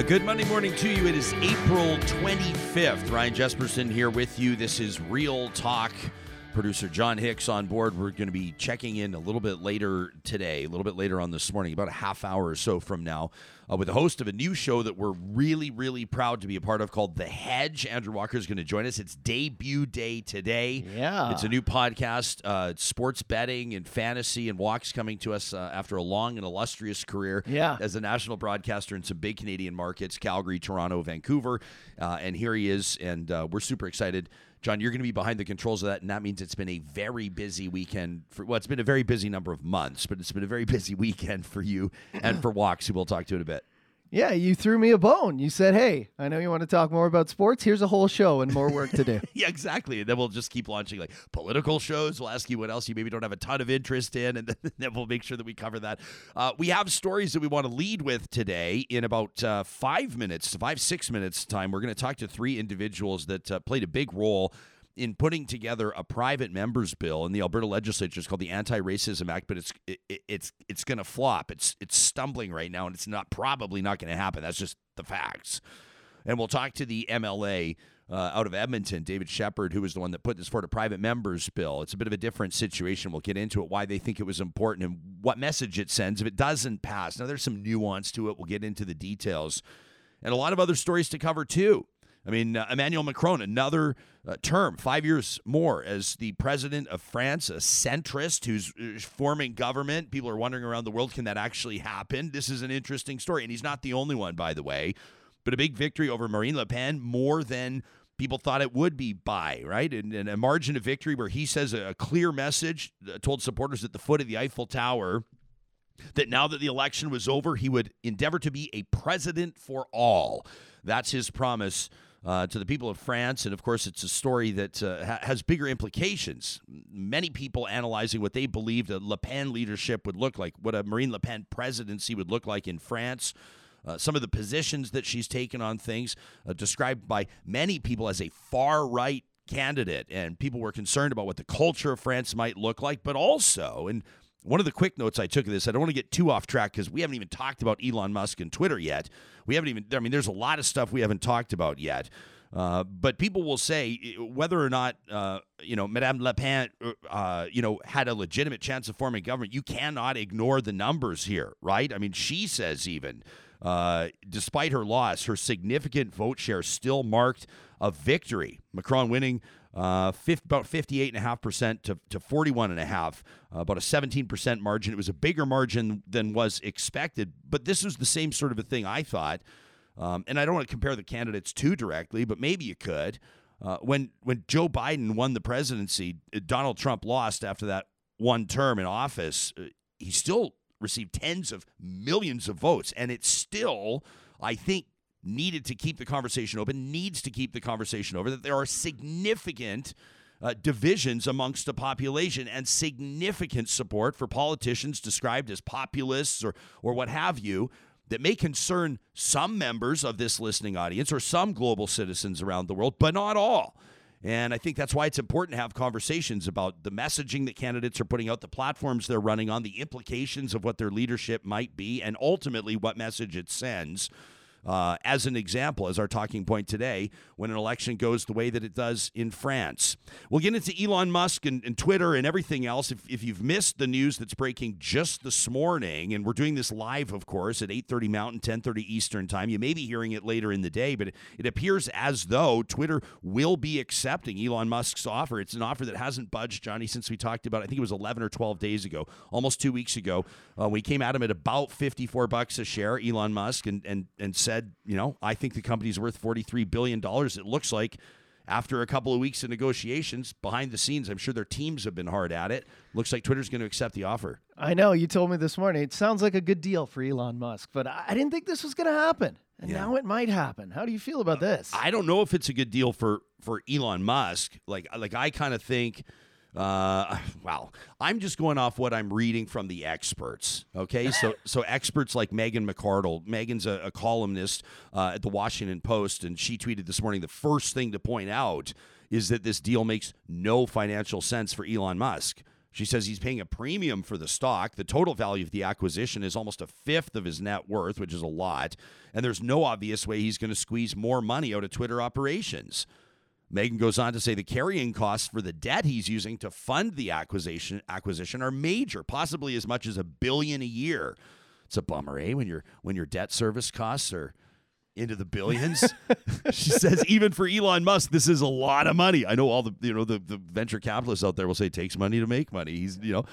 A good Monday morning to you. It is April 25th. Ryan Jespersen here with you. This is Real Talk. Producer John Hicks on board. We're going to be checking in a little bit later today, a little bit later on this morning, about a half hour or so from now, uh, with the host of a new show that we're really, really proud to be a part of called The Hedge. Andrew Walker is going to join us. It's debut day today. Yeah. It's a new podcast, uh, sports betting and fantasy, and walks coming to us uh, after a long and illustrious career Yeah. as a national broadcaster in some big Canadian markets Calgary, Toronto, Vancouver. Uh, and here he is, and uh, we're super excited. John, you're going to be behind the controls of that, and that means it's been a very busy weekend. For well, it's been a very busy number of months, but it's been a very busy weekend for you and for Walks, who we'll talk to in a bit. Yeah, you threw me a bone. You said, "Hey, I know you want to talk more about sports. Here's a whole show and more work to do." Yeah, exactly. And then we'll just keep launching like political shows. We'll ask you what else you maybe don't have a ton of interest in, and then, then we'll make sure that we cover that. Uh, we have stories that we want to lead with today. In about uh, five minutes, five six minutes time, we're going to talk to three individuals that uh, played a big role in putting together a private members bill in the Alberta legislature. It's called the Anti-Racism Act, but it's it, it- it's it's going to flop. It's it's stumbling right now, and it's not probably not going to happen. That's just the facts. And we'll talk to the MLA uh, out of Edmonton, David Shepherd, who was the one that put this forward a private members bill. It's a bit of a different situation. We'll get into it, why they think it was important, and what message it sends if it doesn't pass. Now, there's some nuance to it. We'll get into the details, and a lot of other stories to cover too. I mean, uh, Emmanuel Macron, another uh, term, five years more as the president of France, a centrist who's uh, forming government. People are wondering around the world, can that actually happen? This is an interesting story. And he's not the only one, by the way, but a big victory over Marine Le Pen, more than people thought it would be by, right? And, and a margin of victory where he says a, a clear message, uh, told supporters at the foot of the Eiffel Tower that now that the election was over, he would endeavor to be a president for all. That's his promise uh, to the people of France. And of course, it's a story that uh, ha- has bigger implications. Many people analyzing what they believed a Le Pen leadership would look like, what a Marine Le Pen presidency would look like in France. Uh, some of the positions that she's taken on things, uh, described by many people as a far right candidate. And people were concerned about what the culture of France might look like, but also, and one of the quick notes I took of this, I don't want to get too off track because we haven't even talked about Elon Musk and Twitter yet. We haven't even, I mean, there's a lot of stuff we haven't talked about yet. Uh, but people will say whether or not, uh, you know, Madame Le Pen, uh, you know, had a legitimate chance of forming government, you cannot ignore the numbers here, right? I mean, she says even, uh, despite her loss, her significant vote share still marked a victory. Macron winning uh, about 58.5% to, to 41.5, uh, about a 17% margin. It was a bigger margin than was expected, but this was the same sort of a thing I thought. Um, and I don't want to compare the candidates too directly, but maybe you could. Uh, when when Joe Biden won the presidency, uh, Donald Trump lost after that one term in office. Uh, he still received tens of millions of votes, and it still, I think, needed to keep the conversation open. Needs to keep the conversation over that there are significant. Uh, divisions amongst the population and significant support for politicians described as populists or or what have you that may concern some members of this listening audience or some global citizens around the world, but not all. And I think that's why it's important to have conversations about the messaging that candidates are putting out, the platforms they're running on, the implications of what their leadership might be, and ultimately what message it sends. Uh, as an example, as our talking point today, when an election goes the way that it does in France. We'll get into Elon Musk and, and Twitter and everything else. If, if you've missed the news that's breaking just this morning, and we're doing this live, of course, at 8.30 Mountain, 10.30 Eastern Time, you may be hearing it later in the day, but it, appears as though Twitter will be accepting Elon Musk's offer. It's an offer that hasn't budged, Johnny, since we talked about, it. I think it was 11 or 12 days ago, almost two weeks ago. Uh, we came at him at about 54 bucks a share, Elon Musk, and, and, and said, you know, I think the company's worth $43 billion. It looks like after a couple of weeks of negotiations behind the scenes, I'm sure their teams have been hard at it. Looks like Twitter's going to accept the offer. I know you told me this morning. It sounds like a good deal for Elon Musk, but I I didn't think this was going to happen, and Yeah. now it might happen. How do you feel about this? I don't know if it's a good deal for for Elon Musk. Like like I kind of think uh wow i'm just going off what i'm reading from the experts okay so so experts like megan McArdle megan's a, a columnist uh, at the washington post and she tweeted this morning the first thing to point out is that this deal makes no financial sense for elon musk She says he's paying a premium for the stock. The total value of the acquisition is almost a fifth of his net worth, which is a lot. And there's no obvious way he's going to squeeze more money out of Twitter operations. Megan goes on to say the carrying costs for the debt he's using to fund the acquisition acquisition are major, possibly as much as a billion a year. It's a bummer, eh? When your when your debt service costs are into the billions. she says even for Elon Musk, this is a lot of money. I know all the you know the, the venture capitalists out there will say it takes money to make money. He's you know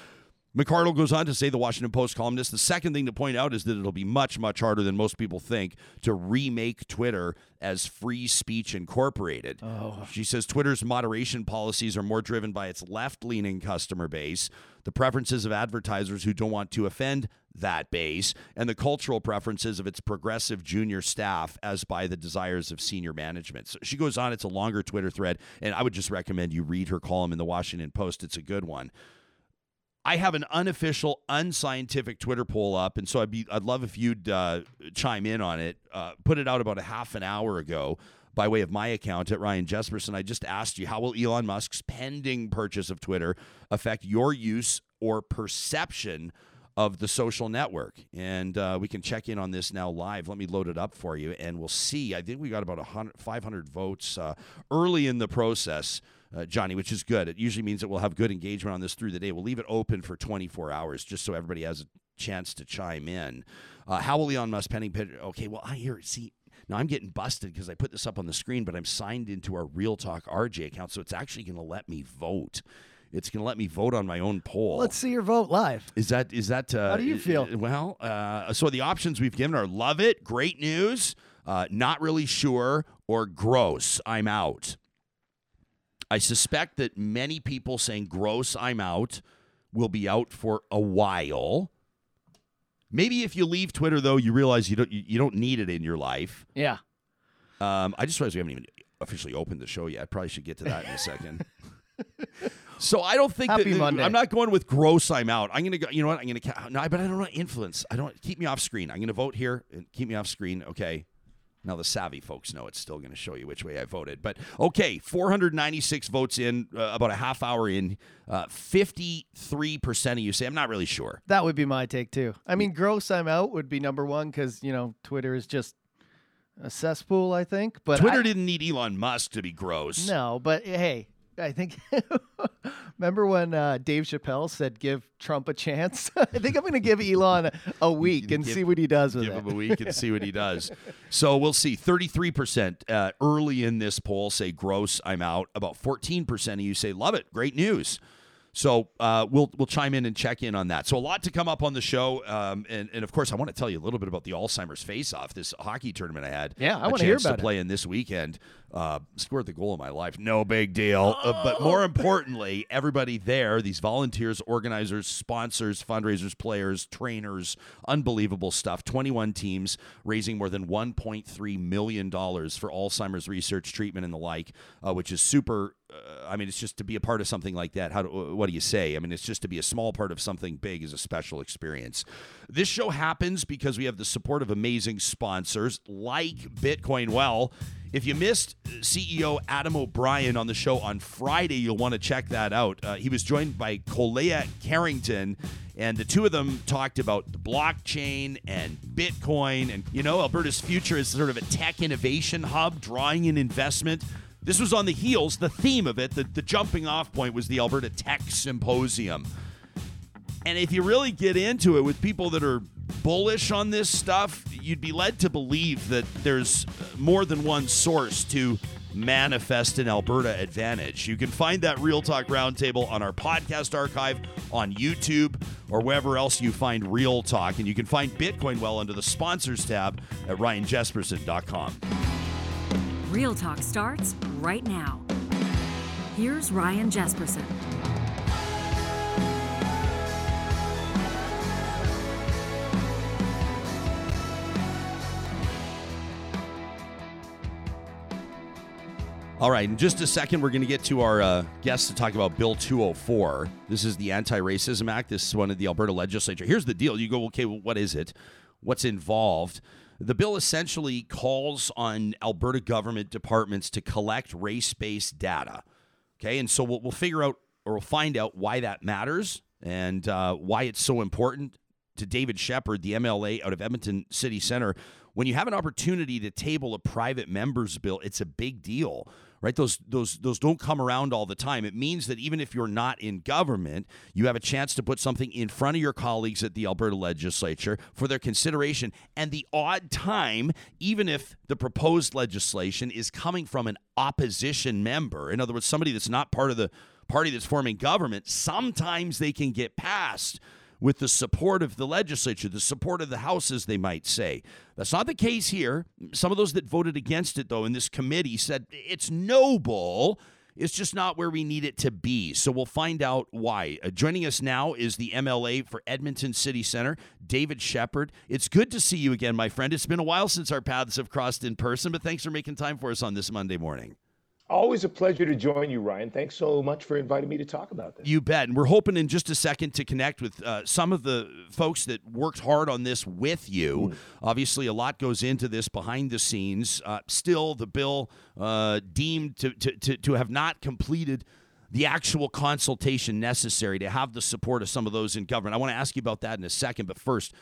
McArdle goes on to say, the Washington Post columnist, the second thing to point out is that it'll be much, much harder than most people think to remake Twitter as free speech incorporated. Oh. She says Twitter's moderation policies are more driven by its left leaning customer base, the preferences of advertisers who don't want to offend that base, and the cultural preferences of its progressive junior staff as by the desires of senior management. So she goes on, it's a longer Twitter thread, and I would just recommend you read her column in the Washington Post. It's a good one. I have an unofficial, unscientific Twitter poll up, and so I'd be I'd love if you'd uh, chime in on it. Uh, put it out about a half an hour ago by way of my account at Ryan Jespersen. I just asked you how will Elon Musk's pending purchase of Twitter affect your use or perception of the social network? And uh, we can check in on this now live. Let me load it up for you, and we'll see. I think we got about 100, 500 votes uh, early in the process uh, Johnny, which is good. It usually means that we'll have good engagement on this through the day. We'll leave it open for 24 hours just so everybody has a chance to chime in. Uh, how will Elon Musk pending pitch? Okay, well, I hear it. See, now I'm getting busted because I put this up on the screen, but I'm signed into our Real Talk RJ account, so it's actually going to let me vote. It's going to let me vote on my own poll. Let's see your vote live. Is that is that? Uh, How do you feel? Well, uh, so the options we've given are love it, great news, uh, not really sure, or gross. I'm out. I suspect that many people saying gross, I'm out, will be out for a while. Maybe if you leave Twitter though, you realize you don't you, you don't need it in your life. Yeah. Um, I just realized we haven't even officially opened the show yet. I probably should get to that in a second. so I don't think Happy that Monday. I'm not going with gross. I'm out. I'm gonna go. You know what? I'm gonna. No, but I don't want influence. I don't keep me off screen. I'm gonna vote here and keep me off screen. Okay. Now the savvy folks know it's still going to show you which way I voted. But okay, 496 votes in, uh, about a half hour in. Uh, 53% of you say I'm not really sure. That would be my take too. I mean, gross I'm out would be number one because you know Twitter is just a cesspool. I think, but Twitter I- didn't need Elon Musk to be gross. No, but hey, I think. remember when uh, Dave Chappelle said, "Give Trump a chance"? I think I'm going to give Elon a, week and Give- see what he does with Give it. him a week and see what he does. So we'll see. 33% uh, early in this poll say gross, I'm out. About 14% of you say love it, great news. So uh, we'll we'll chime in and check in on that. So a lot to come up on the show, um, and and of course I want to tell you a little bit about the Alzheimer's Face Off, this hockey tournament I had. Yeah, I wanna hear chance about to it. play in this weekend. Uh, scored the goal of my life, no big deal. Uh, but more importantly, everybody there, these volunteers, organizers, sponsors, fundraisers, players, trainers, unbelievable stuff. 21 teams raising more than 1.3 million dollars for Alzheimer's research, treatment, and the like, uh, which is super uh, I mean, it's just to be a part of something like that. How do, what do you say? I mean, it's just to be a small part of something big is a special experience. This show happens because we have the support of amazing sponsors like Bitcoin Well. If you missed CEO Adam O'Brien on the show on Friday, you'll want to check that out. Uh, he was joined by Colea Carrington, and the two of them talked about the blockchain and Bitcoin. And, you know, Alberta's future is sort of a tech innovation hub, drawing in investment. This was on the heels, the theme of it, the, the jumping off point was the Alberta Tech Symposium. And if you really get into it with people that are bullish on this stuff, you'd be led to believe that there's more than one source to manifest an Alberta advantage. You can find that Real Talk Roundtable on our podcast archive on YouTube or wherever else you find Real Talk. And you can find Bitcoin Well under the sponsors tab at ryanjespersen.com. Real Talk starts right now. Here's Ryan Jespersen. All right, in just a second, we're going to get to our uh, guests to talk about Bill 204. This is the Anti Racism Act. This is one of the Alberta legislature. Here's the deal you go, okay, well, what is it? What's involved? The bill essentially calls on Alberta government departments to collect race based data. Okay, and so we'll, we'll figure out or we'll find out why that matters and uh, why it's so important to David Shepherd, the MLA out of Edmonton City Center. When you have an opportunity to table a private members bill, it's a big deal right? Those those those don't come around all the time. It means that even if you're not in government, you have a chance to put something in front of your colleagues at the Alberta legislature for their consideration. And the odd time, even if the proposed legislation is coming from an opposition member, in other words, somebody that's not part of the party that's forming government, sometimes they can get passed with the support of the legislature, the support of the House, as they might say. That's not the case here. Some of those that voted against it, though, in this committee said it's noble. It's just not where we need it to be. So we'll find out why. Uh, joining us now is the MLA for Edmonton City Center, David Shepherd. It's good to see you again, my friend. It's been a while since our paths have crossed in person, but thanks for making time for us on this Monday morning. Always a pleasure to join you, Ryan. Thanks so much for inviting me to talk about this. You bet. And we're hoping in just a second to connect with uh, some of the folks that worked hard on this with you. Mm. Obviously, a lot goes into this behind the scenes. Uh, still, the bill uh, deemed to, to, to, to have not completed the actual consultation necessary to have the support of some of those in government. I want to ask you about that in a second. But first,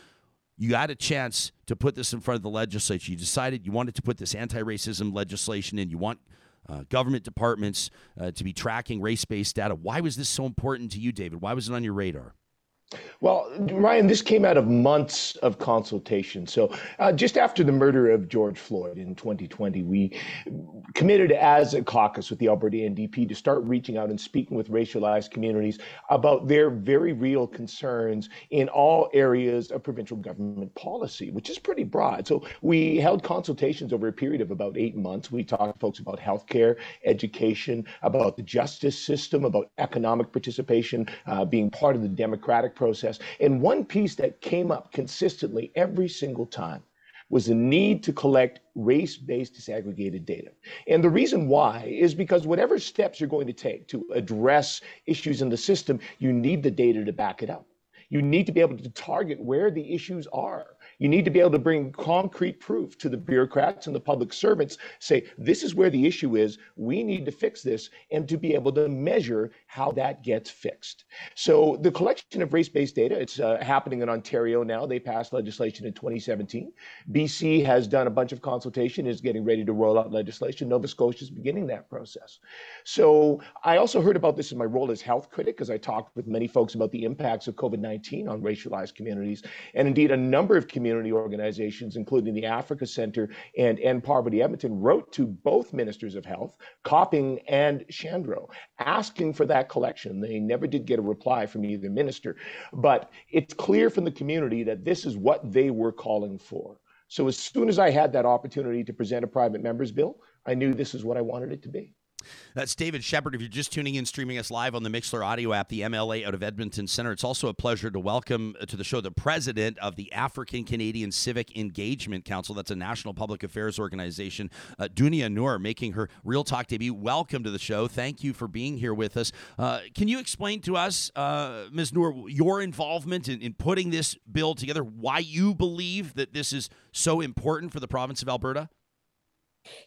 you had a chance to put this in front of the legislature. You decided you wanted to put this anti racism legislation in. You want uh, government departments uh, to be tracking race based data. Why was this so important to you, David? Why was it on your radar? Well, Ryan, this came out of months of consultation. So, uh, just after the murder of George Floyd in 2020, we committed as a caucus with the Alberta NDP to start reaching out and speaking with racialized communities about their very real concerns in all areas of provincial government policy, which is pretty broad. So, we held consultations over a period of about eight months. We talked to folks about healthcare, education, about the justice system, about economic participation, uh, being part of the democratic process. And one piece that came up consistently every single time was the need to collect race based disaggregated data. And the reason why is because whatever steps you're going to take to address issues in the system, you need the data to back it up. You need to be able to target where the issues are you need to be able to bring concrete proof to the bureaucrats and the public servants, say, this is where the issue is. We need to fix this, and to be able to measure how that gets fixed. So the collection of race-based data, it's uh, happening in Ontario now. They passed legislation in 2017. BC has done a bunch of consultation, is getting ready to roll out legislation. Nova Scotia is beginning that process. So I also heard about this in my role as health critic, because I talked with many folks about the impacts of COVID-19 on racialized communities. And indeed, a number of communities community organizations, including the Africa Center and End Poverty Edmonton, wrote to both ministers of health, Copping and Shandro, asking for that collection. They never did get a reply from either minister, but it's clear from the community that this is what they were calling for. So as soon as I had that opportunity to present a private members bill, I knew this is what I wanted it to be. That's David Shepherd. If you're just tuning in, streaming us live on the Mixlr audio app, the MLA out of Edmonton Center, it's also a pleasure to welcome to the show the president of the African Canadian Civic Engagement Council. That's a national public affairs organization, uh, Dunia Nur, making her Real Talk debut. Welcome to the show. Thank you for being here with us. Uh, can you explain to us, uh, Ms. Nur, your involvement in, in putting this bill together, why you believe that this is so important for the province of Alberta?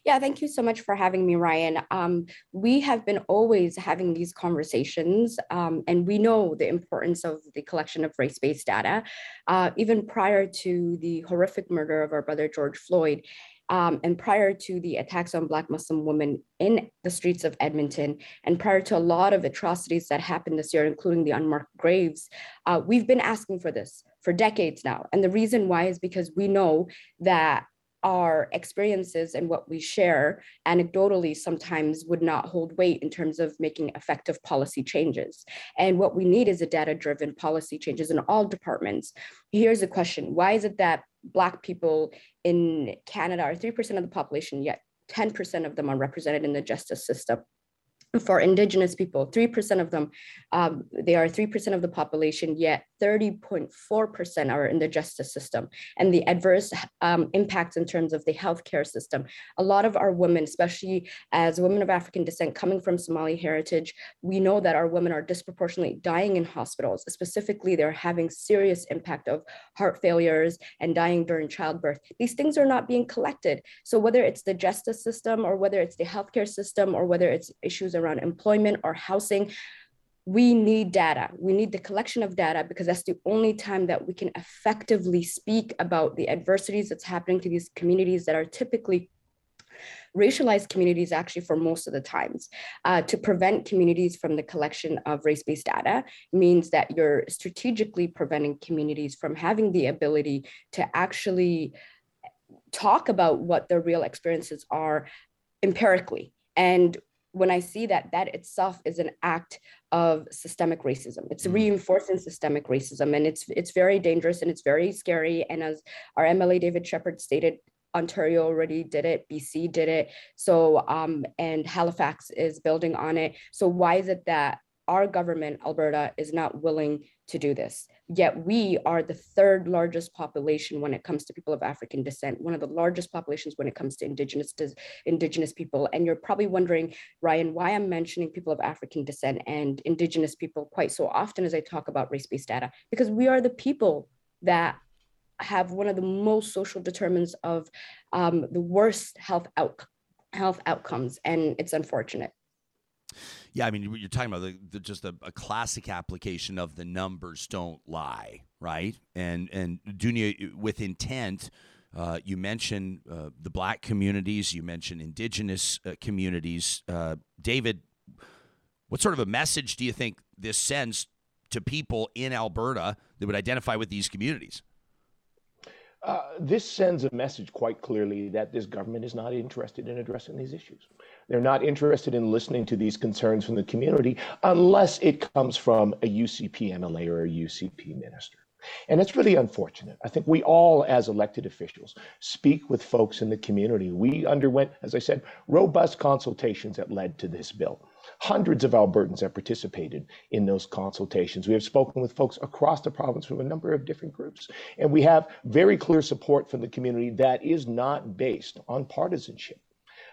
Yeah, thank you so much for having me, Ryan. Um, we have been always having these conversations, um, and we know the importance of the collection of race based data. Uh, even prior to the horrific murder of our brother George Floyd, um, and prior to the attacks on Black Muslim women in the streets of Edmonton, and prior to a lot of atrocities that happened this year, including the unmarked graves, uh, we've been asking for this for decades now. And the reason why is because we know that our experiences and what we share anecdotally sometimes would not hold weight in terms of making effective policy changes. And what we need is a data driven policy changes in all departments. Here's a question Why is it that Black people in Canada are 3% of the population, yet 10% of them are represented in the justice system? for indigenous people 3% of them um, they are 3% of the population yet 30.4% are in the justice system and the adverse um, impacts in terms of the healthcare system. A lot of our women especially as women of african descent coming from somali heritage we know that our women are disproportionately dying in hospitals. Specifically they're having serious impact of heart failures and dying during childbirth. These things are not being collected. So whether it's the justice system or whether it's the healthcare system or whether it's issues around employment or housing we need data. We need the collection of data because that's the only time that we can effectively speak about the adversities that's happening to these communities that are typically racialized communities actually for most of the times. Uh, to prevent communities from the collection of race-based data means that you're strategically preventing communities from having the ability to actually talk about what their real experiences are empirically. And when I see that, that itself is an act of systemic racism. It's mm. reinforcing systemic racism, and it's it's very dangerous and it's very scary. And as our MLA David Shepherd stated, Ontario already did it, BC did it. So um, and Halifax is building on it. So why is it that our government, Alberta, is not willing to do this. Yet we are the third largest population when it comes to people of African descent, one of the largest populations when it comes to indigenous to indigenous people. And you're probably wondering, Ryan, why I'm mentioning people of African descent and indigenous people quite so often as I talk about race-based data, because we are the people that have one of the most social determinants of um, the worst health out- health outcomes, and it's unfortunate. Yeah, I mean, you're talking about the, the, just a, a, classic application of the numbers don't lie, right? And and Dunia, with intent, uh, you mentioned uh, the black communities, you mentioned indigenous uh, communities. Uh, David, what sort of a message do you think this sends to people in Alberta that would identify with these communities? Uh, this sends a message quite clearly that this government is not interested in addressing these issues. They're not interested in listening to these concerns from the community unless it comes from a UCP MLA or a UCP minister. And it's really unfortunate. I think we all, as elected officials, speak with folks in the community. We underwent, as I said, robust consultations that led to this bill. Hundreds of Albertans have participated in those consultations. We have spoken with folks across the province from a number of different groups. And we have very clear support from the community that is not based on partisanship.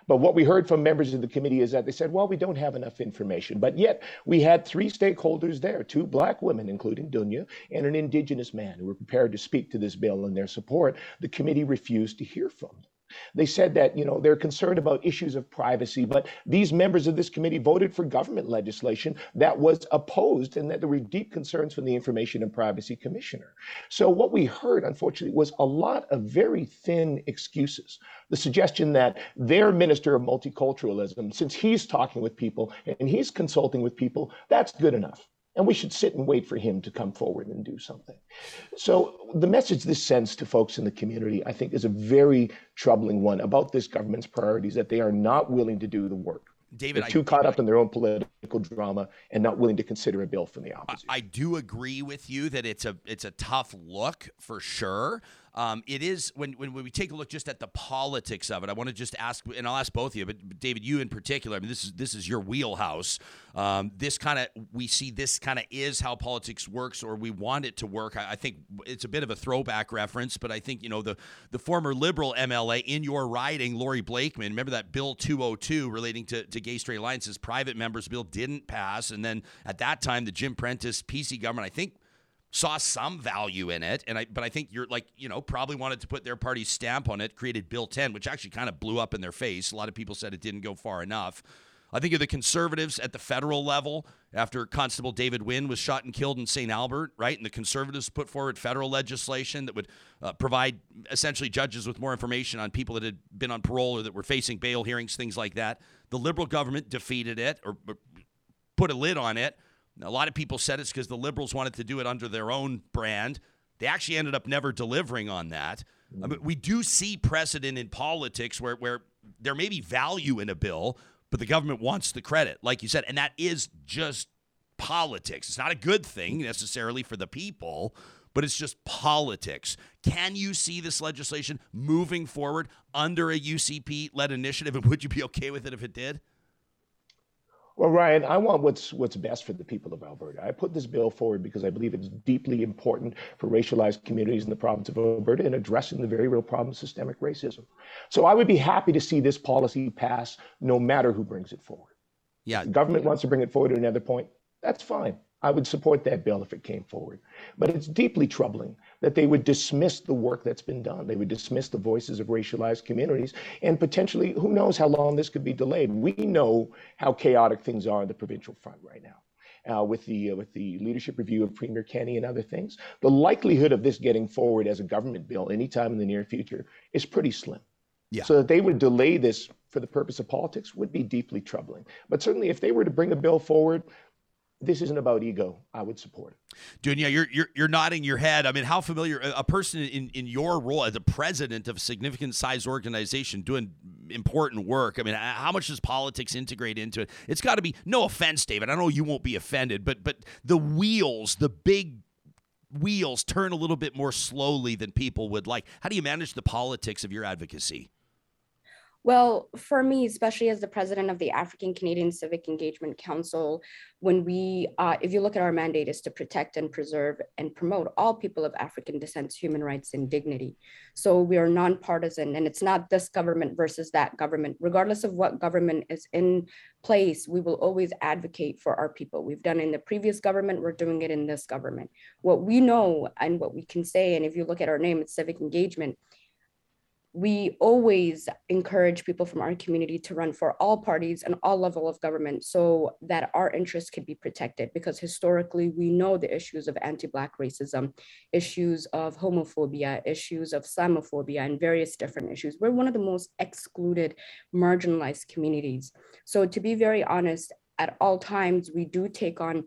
But what we heard from members of the committee is that they said, well, we don't have enough information. But yet we had three stakeholders there, two black women, including Dunia, and an indigenous man who were prepared to speak to this bill and their support. The committee refused to hear from them. They said that, you know, they're concerned about issues of privacy, but these members of this committee voted for government legislation that was opposed and that there were deep concerns from the Information and Privacy Commissioner. So what we heard, unfortunately, was a lot of very thin excuses. The suggestion that their minister of multiculturalism, since he's talking with people and he's consulting with people, that's good enough and we should sit and wait for him to come forward and do something. So the message this sends to folks in the community, I think, is a very troubling one about this government's priorities that they are not willing to do the work. David, They're too I, caught up in their own political drama and not willing to consider a bill from the opposition. I, I do agree with you that it's a it's a tough look for sure. Um, it is when, when we take a look just at the politics of it. I want to just ask, and I'll ask both of you, but David, you in particular. I mean, this is this is your wheelhouse. Um, this kind of we see this kind of is how politics works, or we want it to work. I, I, think it's a bit of a throwback reference, but I think you know the the former Liberal MLA in your riding, Laurie Blakeman. Remember that Bill 202 relating to, to gay straight alliances, private members bill didn't pass, and then at that time the Jim Prentice PC government, I think saw some value in it and I but I think you're like you know probably wanted to put their party's stamp on it created bill 10 which actually kind of blew up in their face a lot of people said it didn't go far enough I think of the conservatives at the federal level after Constable David Wynn was shot and killed in St. Albert, right? And the conservatives put forward federal legislation that would uh, provide essentially judges with more information on people that had been on parole or that were facing bail hearings, things like that. The liberal government defeated it or, or put a lid on it. A lot of people said it's because the liberals wanted to do it under their own brand. They actually ended up never delivering on that. I mean, we do see precedent in politics where, where there may be value in a bill, but the government wants the credit, like you said, and that is just politics. It's not a good thing necessarily for the people, but it's just politics. Can you see this legislation moving forward under a UCP led initiative, and would you be okay with it if it did? Well, Ryan, I want what's what's best for the people of Alberta. I put this bill forward because I believe it's deeply important for racialized communities in the province of Alberta in addressing the very real problem of systemic racism. So I would be happy to see this policy pass no matter who brings it forward. Yeah. If the government wants to bring it forward at another point, that's fine. I would support that bill if it came forward. But it's deeply troubling that they would dismiss the work that's been done. They would dismiss the voices of racialized communities. And potentially, who knows how long this could be delayed? We know how chaotic things are on the provincial front right now. uh, with the uh, with the leadership review of Premier Kenney and other things, the likelihood of this getting forward as a government bill anytime in the near future is pretty slim. Yeah. So that they would delay this for the purpose of politics would be deeply troubling. But certainly, if they were to bring a bill forward this isn't about ego. I would support it. Dunia, you're, you're you're nodding your head. I mean, how familiar a person in, in your role as a president of a significant size organization doing important work? I mean, how much does politics integrate into it? It's got to be no offense, David. I know you won't be offended, but but the wheels, the big wheels turn a little bit more slowly than people would like. How do you manage the politics of your advocacy? Well, for me, especially as the president of the African Canadian Civic Engagement Council, when we, uh, if you look at our mandate, is to protect and preserve and promote all people of African descent's human rights, and dignity. So we are nonpartisan, and it's not this government versus that government. Regardless of what government is in place, we will always advocate for our people. We've done in the previous government, we're doing it in this government. What we know and what we can say, and if you look at our name, it's civic engagement we always encourage people from our community to run for all parties and all level of government so that our interests could be protected because historically we know the issues of anti-black racism issues of homophobia issues of islamophobia and various different issues. We're one of the most excluded marginalized communities. So to be very honest at all times we do take on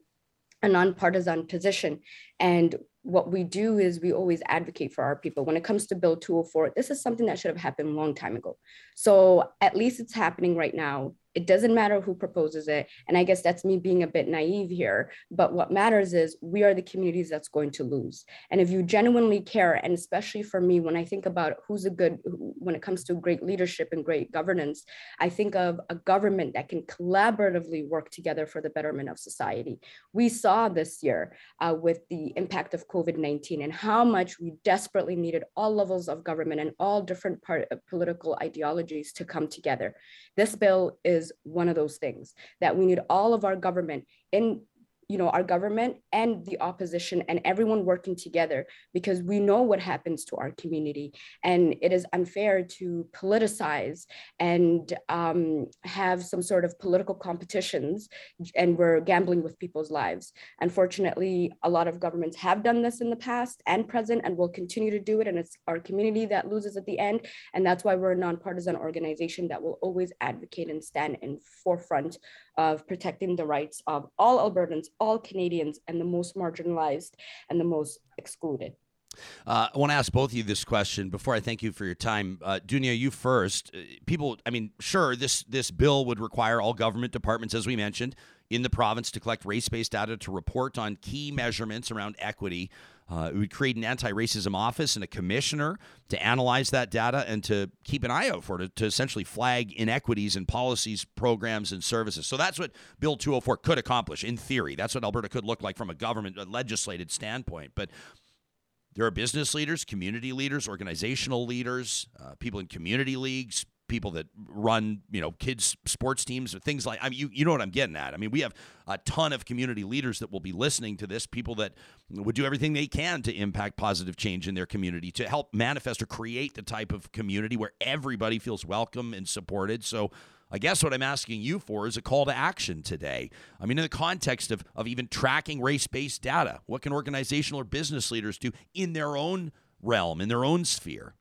a nonpartisan position and what we do is we always advocate for our people. When it comes to Bill 204, this is something that should have happened a long time ago. So at least it's happening right now. It doesn't matter who proposes it. And I guess that's me being a bit naive here. But what matters is we are the communities that's going to lose. And if you genuinely care, and especially for me, when I think about who's a good, when it comes to great leadership and great governance, I think of a government that can collaboratively work together for the betterment of society. We saw this year uh, with the impact of COVID 19 and how much we desperately needed all levels of government and all different part of political ideologies to come together. This bill is one of those things that we need all of our government in you know our government and the opposition and everyone working together because we know what happens to our community. And it is unfair to politicize and um, have some sort of political competitions and we're gambling with people's lives. Unfortunately a lot of governments have done this in the past and present and will continue to do it. And it's our community that loses at the end. And that's why we're a nonpartisan organization that will always advocate and stand in forefront of protecting the rights of all Albertans, all Canadians, and the most marginalized and the most excluded. Uh, I want to ask both of you this question before I thank you for your time. Uh, Dunia, you first. Uh, people, I mean, sure, this this bill would require all government departments, as we mentioned, in the province to collect race-based data to report on key measurements around equity. Uh, it would create an anti-racism office and a commissioner to analyze that data and to keep an eye out for it, to essentially flag inequities in policies, programs, and services. So that's what Bill 204 could accomplish in theory. That's what Alberta could look like from a government, a legislated standpoint. But there are business leaders, community leaders, organizational leaders, uh, people in community leagues, people that run, you know, kids sports teams or things like I mean you you know what I'm getting at. I mean, we have a ton of community leaders that will be listening to this, people that would do everything they can to impact positive change in their community, to help manifest or create the type of community where everybody feels welcome and supported. So I guess what I'm asking you for is a call to action today. I mean, in the context of, of even tracking race based data, what can organizational or business leaders do in their own realm, in their own sphere?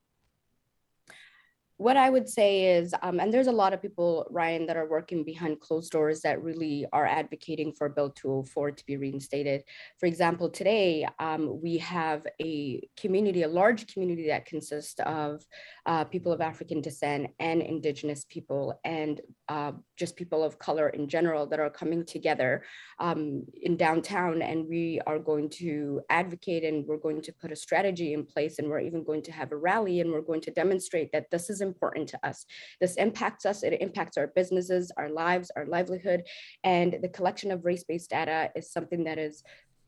What I would say is, um, and there's a lot of people, Ryan, that are working behind closed doors that really are advocating for Bill 204 to be reinstated. For example, today um, we have a community, a large community that consists of uh, people of African descent and Indigenous people, and uh, just people of color in general that are coming together um, in downtown. And we are going to advocate and we're going to put a strategy in place, and we're even going to have a rally, and we're going to demonstrate that this is important to us. This impacts us, it impacts our businesses, our lives, our livelihood, and the collection of race-based data is something that is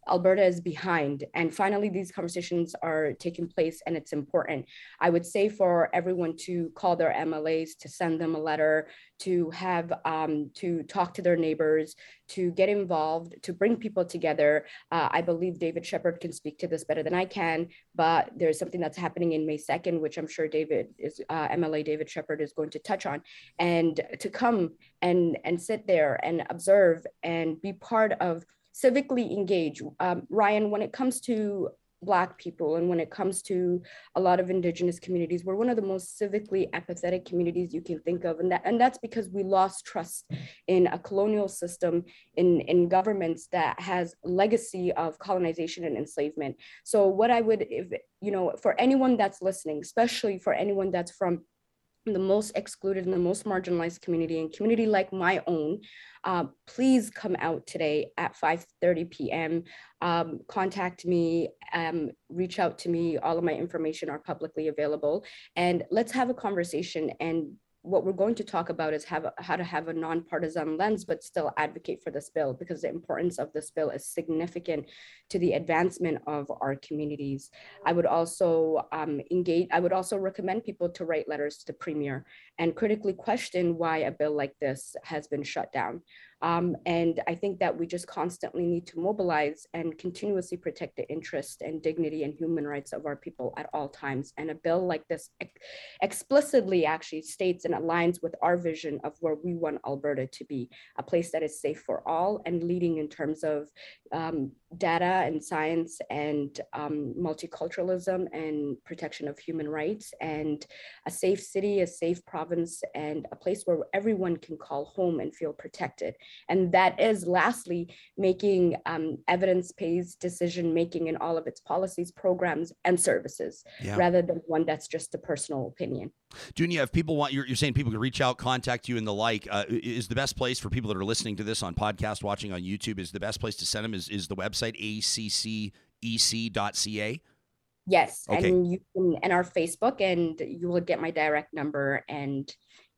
Alberta is behind. And finally, these conversations are taking place and it's important. I would say for everyone to call their MLAs, to send them a letter, to have, um, to talk to their neighbors, to get involved, to bring people together. Uh, I believe David Shepherd can speak to this better than I can, but there's something that's happening in May 2nd, which I'm sure David is, uh, MLA David Shepherd is going to touch on. And to come and, and sit there and observe and be part of civically engage. Um, Ryan, when it comes to Black people, and when it comes to a lot of Indigenous communities, we're one of the most civically apathetic communities you can think of, and that and that's because we lost trust in a colonial system, in in governments that has legacy of colonization and enslavement. So, what I would, if you know, for anyone that's listening, especially for anyone that's from the most excluded and the most marginalized community and community like my own, uh, please come out today at 5.30 p.m. Um, contact me, um, reach out to me. All of my information are publicly available. And let's have a conversation and what we're going to talk about is have how to have a nonpartisan lens, but still advocate for this bill because the importance of this bill is significant to the advancement of our communities. I would also um, engage. I would also recommend people to write letters to the premier and critically question why a bill like this has been shut down. Um, and I think that we just constantly need to mobilize and continuously protect the interest and dignity and human rights of our people at all times. And a bill like this ex explicitly actually states and aligns with our vision of where we want Alberta to be, a place that is safe for all and leading in terms of um, data and science and um, multiculturalism and protection of human rights and a safe city, a safe province, and a place where everyone can call home and feel protected. And that is lastly making um, evidence-based decision making in all of its policies, programs, and services, yeah. rather than one that's just a personal opinion. Dunia, if people want, you're, you're saying people can reach out, contact you, and the like. Uh, is the best place for people that are listening to this on podcast, watching on YouTube? Is the best place to send them? Is is the website accec.ca? Yes, okay. and you can and our Facebook, and you will get my direct number and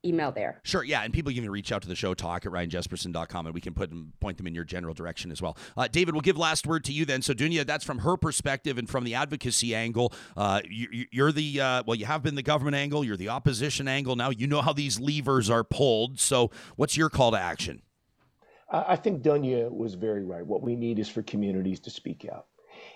email there. Sure, yeah, and people can reach out to the show talk at ryanjespersen.com and we can put them point them in your general direction as well. Uh, David, we'll give last word to you then. So Dunia, that's from her perspective and from the advocacy angle. Uh, you, are the uh, well, you have been the government angle, you're the opposition angle. Now you know how these levers are pulled. So what's your call to action? I think Dunia was very right. What we need is for communities to speak out,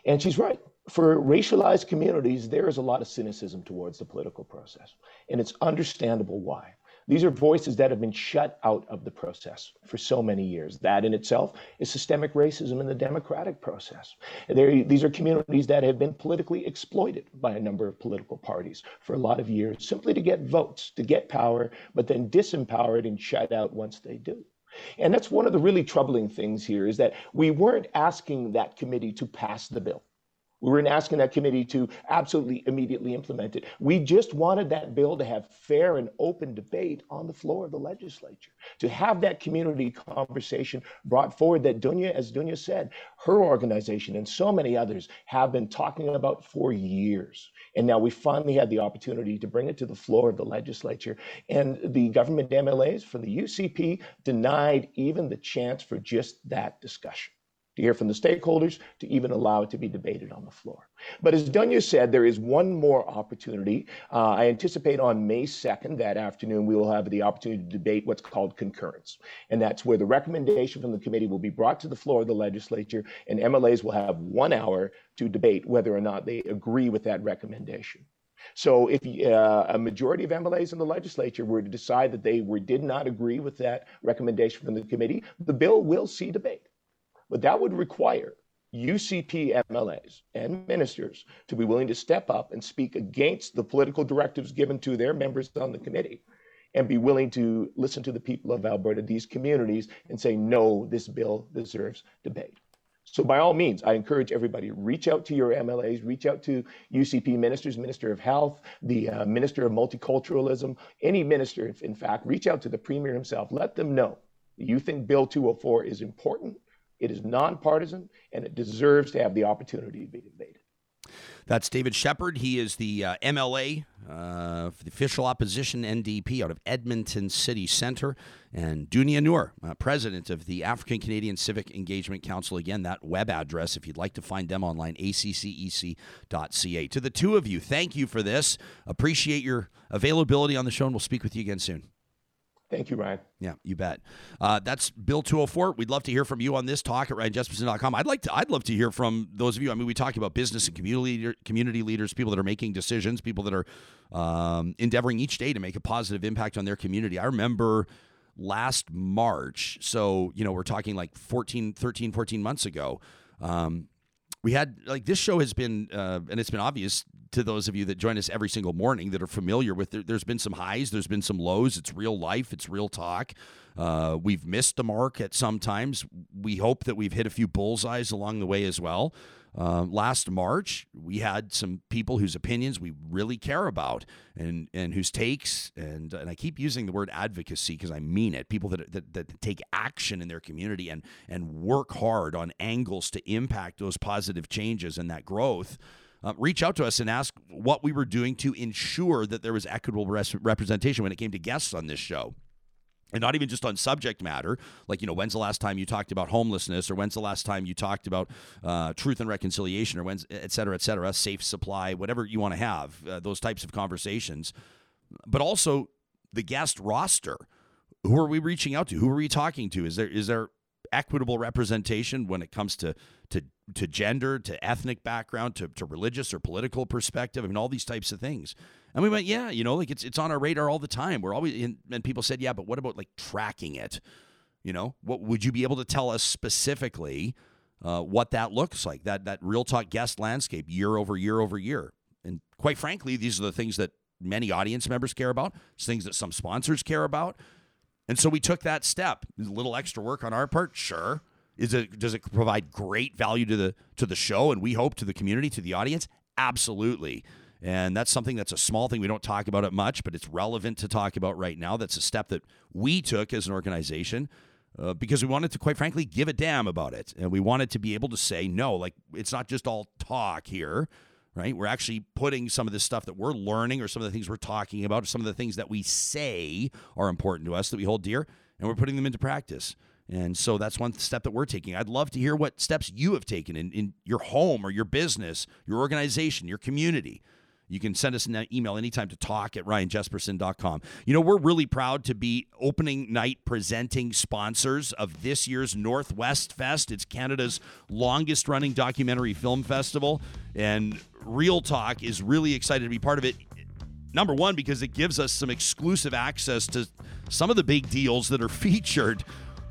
and she's right for racialized communities, there is a lot of cynicism towards the political process, and it's understandable why. These are voices that have been shut out of the process for so many years. That in itself is systemic racism in the democratic process. They're, these are communities that have been politically exploited by a number of political parties for a lot of years, simply to get votes, to get power, but then disempowered and shut out once they do. And that's one of the really troubling things here is that we weren't asking that committee to pass the bill. We weren't asking that committee to absolutely immediately implement it. We just wanted that bill to have fair and open debate on the floor of the legislature, to have that community conversation brought forward that Dunia, as Dunia said, her organization and so many others have been talking about for years. And now we finally had the opportunity to bring it to the floor of the legislature. And the government MLAs from the UCP denied even the chance for just that discussion to hear from the stakeholders, to even allow it to be debated on the floor. But as Dunia said, there is one more opportunity. Uh, I anticipate on May 2nd, that afternoon, we will have the opportunity to debate what's called concurrence. And that's where the recommendation from the committee will be brought to the floor of the legislature, and MLAs will have one hour to debate whether or not they agree with that recommendation. So if uh, a majority of MLAs in the legislature were to decide that they were, did not agree with that recommendation from the committee, the bill will see debate. But that would require UCP MLAs and ministers to be willing to step up and speak against the political directives given to their members on the committee and be willing to listen to the people of Alberta, these communities, and say, no, this bill deserves debate. So, by all means, I encourage everybody reach out to your MLAs, reach out to UCP ministers, Minister of Health, the uh, Minister of Multiculturalism, any minister, in fact, reach out to the Premier himself. Let them know you think Bill 204 is important it is nonpartisan and it deserves to have the opportunity to be debated. That's David Shepherd. He is the uh, MLA uh, for the official opposition NDP out of Edmonton City Centre. And Dunia Nur, uh, president of the African Canadian Civic Engagement Council. Again, that web address, if you'd like to find them online, accec.ca. To the two of you, thank you for this. Appreciate your availability on the show, and we'll speak with you again soon. Thank you, Ryan. Yeah, you bet. Uh, that's Bill 204. We'd love to hear from you on this talk at ryanjespersen.com. I'd like to I'd love to hear from those of you. I mean, we talk about business and community community leaders, people that are making decisions, people that are um, endeavoring each day to make a positive impact on their community. I remember last March, so, you know, we're talking like 14, 13, 14 months ago, um, we had like this show has been, uh, and it's been obvious to those of you that join us every single morning that are familiar with there, has been some highs, there's been some lows. It's real life, it's real talk. Uh, we've missed the mark at some times. We hope that we've hit a few bullseyes along the way as well. Uh, last March, we had some people whose opinions we really care about and, and whose takes, and, and I keep using the word advocacy because I mean it, people that, that, that take action in their community and, and work hard on angles to impact those positive changes and that growth. Uh, reach out to us and ask what we were doing to ensure that there was equitable res- representation when it came to guests on this show. And not even just on subject matter like you know when's the last time you talked about homelessness or when's the last time you talked about uh, truth and reconciliation or when's et cetera et cetera safe supply whatever you want to have uh, those types of conversations. But also the guest roster. Who are we reaching out to? Who are we talking to? Is there is there equitable representation when it comes to to to gender to ethnic background to, to religious or political perspective i mean all these types of things and we went, yeah, you know, like it's it's on our radar all the time. We're always and people said, yeah, but what about like tracking it? You know, what would you be able to tell us specifically uh, what that looks like? That that real talk guest landscape year over year over year. And quite frankly, these are the things that many audience members care about. It's things that some sponsors care about. And so we took that step. A little extra work on our part, sure. Is it does it provide great value to the to the show and we hope to the community, to the audience? Absolutely. And that's something that's a small thing. We don't talk about it much, but it's relevant to talk about right now. That's a step that we took as an organization uh, because we wanted to, quite frankly, give a damn about it. And we wanted to be able to say, no, like it's not just all talk here, right? We're actually putting some of the stuff that we're learning or some of the things we're talking about some of the things that we say are important to us that we hold dear, and we're putting them into practice. And so that's one step that we're taking. I'd love to hear what steps you have taken in, in your home or your business, your organization, your community. You can send us an email anytime to talk at ryanjespersen.com. You know, we're really proud to be opening night presenting sponsors of this year's Northwest Fest. It's Canada's longest running documentary film festival. And Real Talk is really excited to be part of it. Number one, because it gives us some exclusive access to some of the big deals that are featured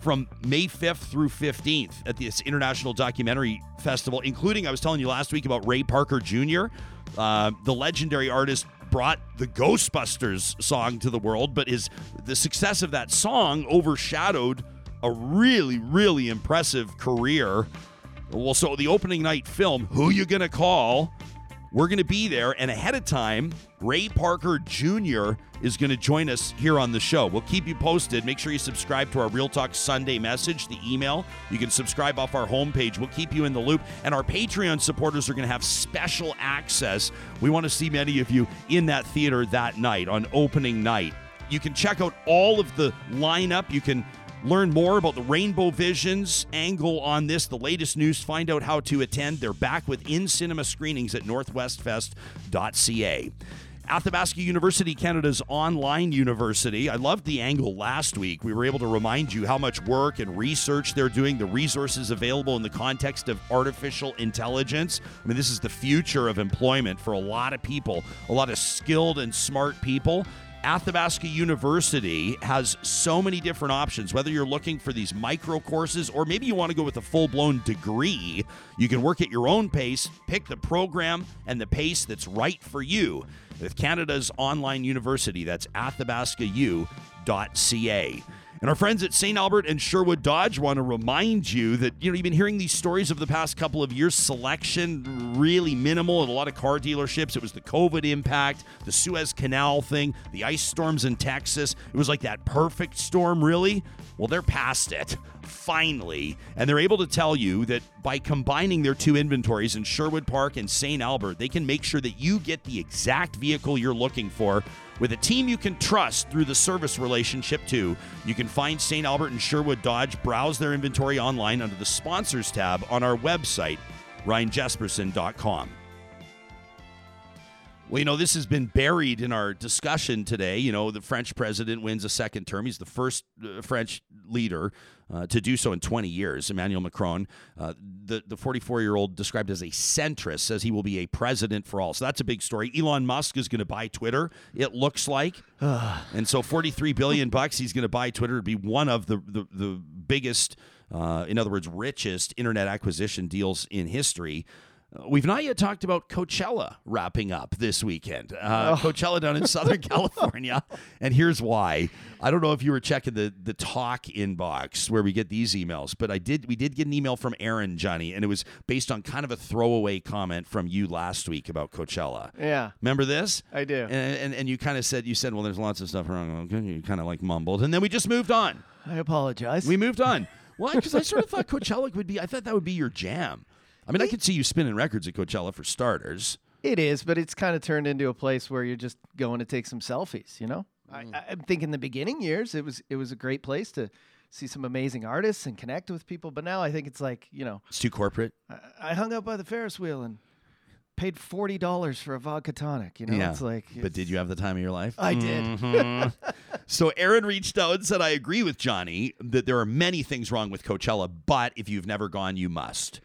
from May 5th through 15th at this International Documentary Festival, including I was telling you last week about Ray Parker Jr. Uh, the legendary artist brought the Ghostbusters song to the world, but his the success of that song overshadowed a really, really impressive career. Well, so the opening night film, Who You Gonna Call? We're going to be there, and ahead of time, Ray Parker Jr. is going to join us here on the show. We'll keep you posted. Make sure you subscribe to our Real Talk Sunday message, the email. You can subscribe off our homepage. We'll keep you in the loop. And our Patreon supporters are going to have special access. We want to see many of you in that theater that night on opening night. You can check out all of the lineup. You can Learn more about the Rainbow Visions angle on this, the latest news, find out how to attend. They're back with in cinema screenings at northwestfest.ca. Athabasca University, Canada's online university. I loved the angle last week. We were able to remind you how much work and research they're doing, the resources available in the context of artificial intelligence. I mean, this is the future of employment for a lot of people, a lot of skilled and smart people. Athabasca University has so many different options. Whether you're looking for these micro courses or maybe you want to go with a full blown degree, you can work at your own pace, pick the program and the pace that's right for you with Canada's online university. That's athabascau.ca. And our friends at St. Albert and Sherwood Dodge want to remind you that, you know, you've been hearing these stories of the past couple of years. Selection really minimal at a lot of car dealerships. It was the COVID impact, the Suez Canal thing, the ice storms in Texas. It was like that perfect storm, really. Well, they're past it, finally. And they're able to tell you that by combining their two inventories in Sherwood Park and St. Albert, they can make sure that you get the exact vehicle you're looking for with a team you can trust through the service relationship, too, you can find St. Albert and Sherwood Dodge, browse their inventory online under the sponsors tab on our website, ryanjespersen.com. Well, you know, this has been buried in our discussion today. You know, the French president wins a second term. He's the first uh, French leader uh, to do so in 20 years. Emmanuel Macron, uh, the the 44 year old described as a centrist, says he will be a president for all. So that's a big story. Elon Musk is going to buy Twitter. It looks like, and so 43 billion bucks he's going to buy Twitter to be one of the the, the biggest, uh, in other words, richest internet acquisition deals in history. We've not yet talked about Coachella wrapping up this weekend. Uh, Coachella down in Southern California, and here's why. I don't know if you were checking the the talk inbox where we get these emails, but I did. We did get an email from Aaron Johnny, and it was based on kind of a throwaway comment from you last week about Coachella. Yeah, Remember this? I do. And and, and you kind of said you said, well, there's lots of stuff wrong. You kind of like mumbled, and then we just moved on. I apologize. We moved on. Why? Because I sort of thought Coachella would be. I thought that would be your jam. I mean, I could see you spinning records at Coachella for starters. It is, but it's kind of turned into a place where you're just going to take some selfies. You know, Mm. I, I think in the beginning years it was it was a great place to see some amazing artists and connect with people. But now I think it's like you know, It's too corporate. I, I hung out by the Ferris wheel and paid forty dollars for a vodka tonic. You know, Yeah. it's like. But did you have the time of your life? I did. Mhm. so Aaron reached out and said, "I agree with Johnny that there are many things wrong with Coachella, but if you've never gone, you must."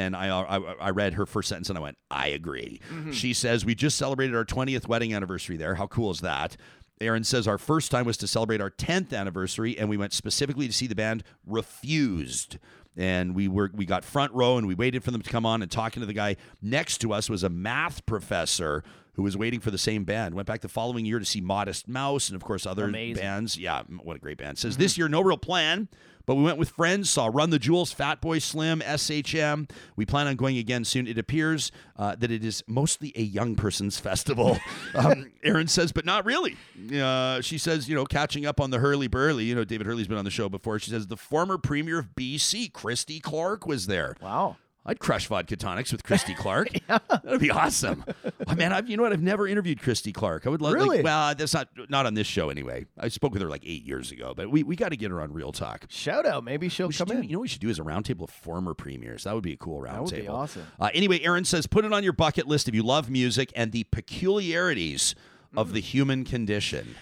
And I, I, I read her first sentence and I went, "I agree." Mm-hmm. She says, "We just celebrated our 20th wedding anniversary there. How cool is that?" Aaron says our first time was to celebrate our 10th anniversary, and we went specifically to see the band Refused. And we were we got front row and we waited for them to come on and talking to the guy next to us was a math professor who was waiting for the same band. Went back the following year to see Modest Mouse and of course other Amazing. bands. Yeah, what a great band. Says mm-hmm. this year no real plan, but we went with friends, saw Run the Jewels, Fatboy Slim, SHM. We plan on going again soon. It appears uh, that it is mostly a young person's festival. um, Aaron says, but not really. Uh, she says, you know, catching up on the Hurley Burley. You know, David Hurley's been on the show before. She says the former premier of BC, Christy Clark, was there. Wow. I'd crush vodka tonics with Christy Clark. That'd be awesome. Oh, man, I've, you know what? I've never interviewed Christy Clark. I would love. Really? Like, well, that's not not on this show anyway. I spoke with her like eight years ago, but we, we got to get her on Real Talk. Shout out. Maybe she'll We come do, in. you know what we should do is a roundtable of former premiers. That would be a cool roundtable. would be awesome. Uh, anyway, Aaron says put it on your bucket list if you love music and the peculiarities of the human condition.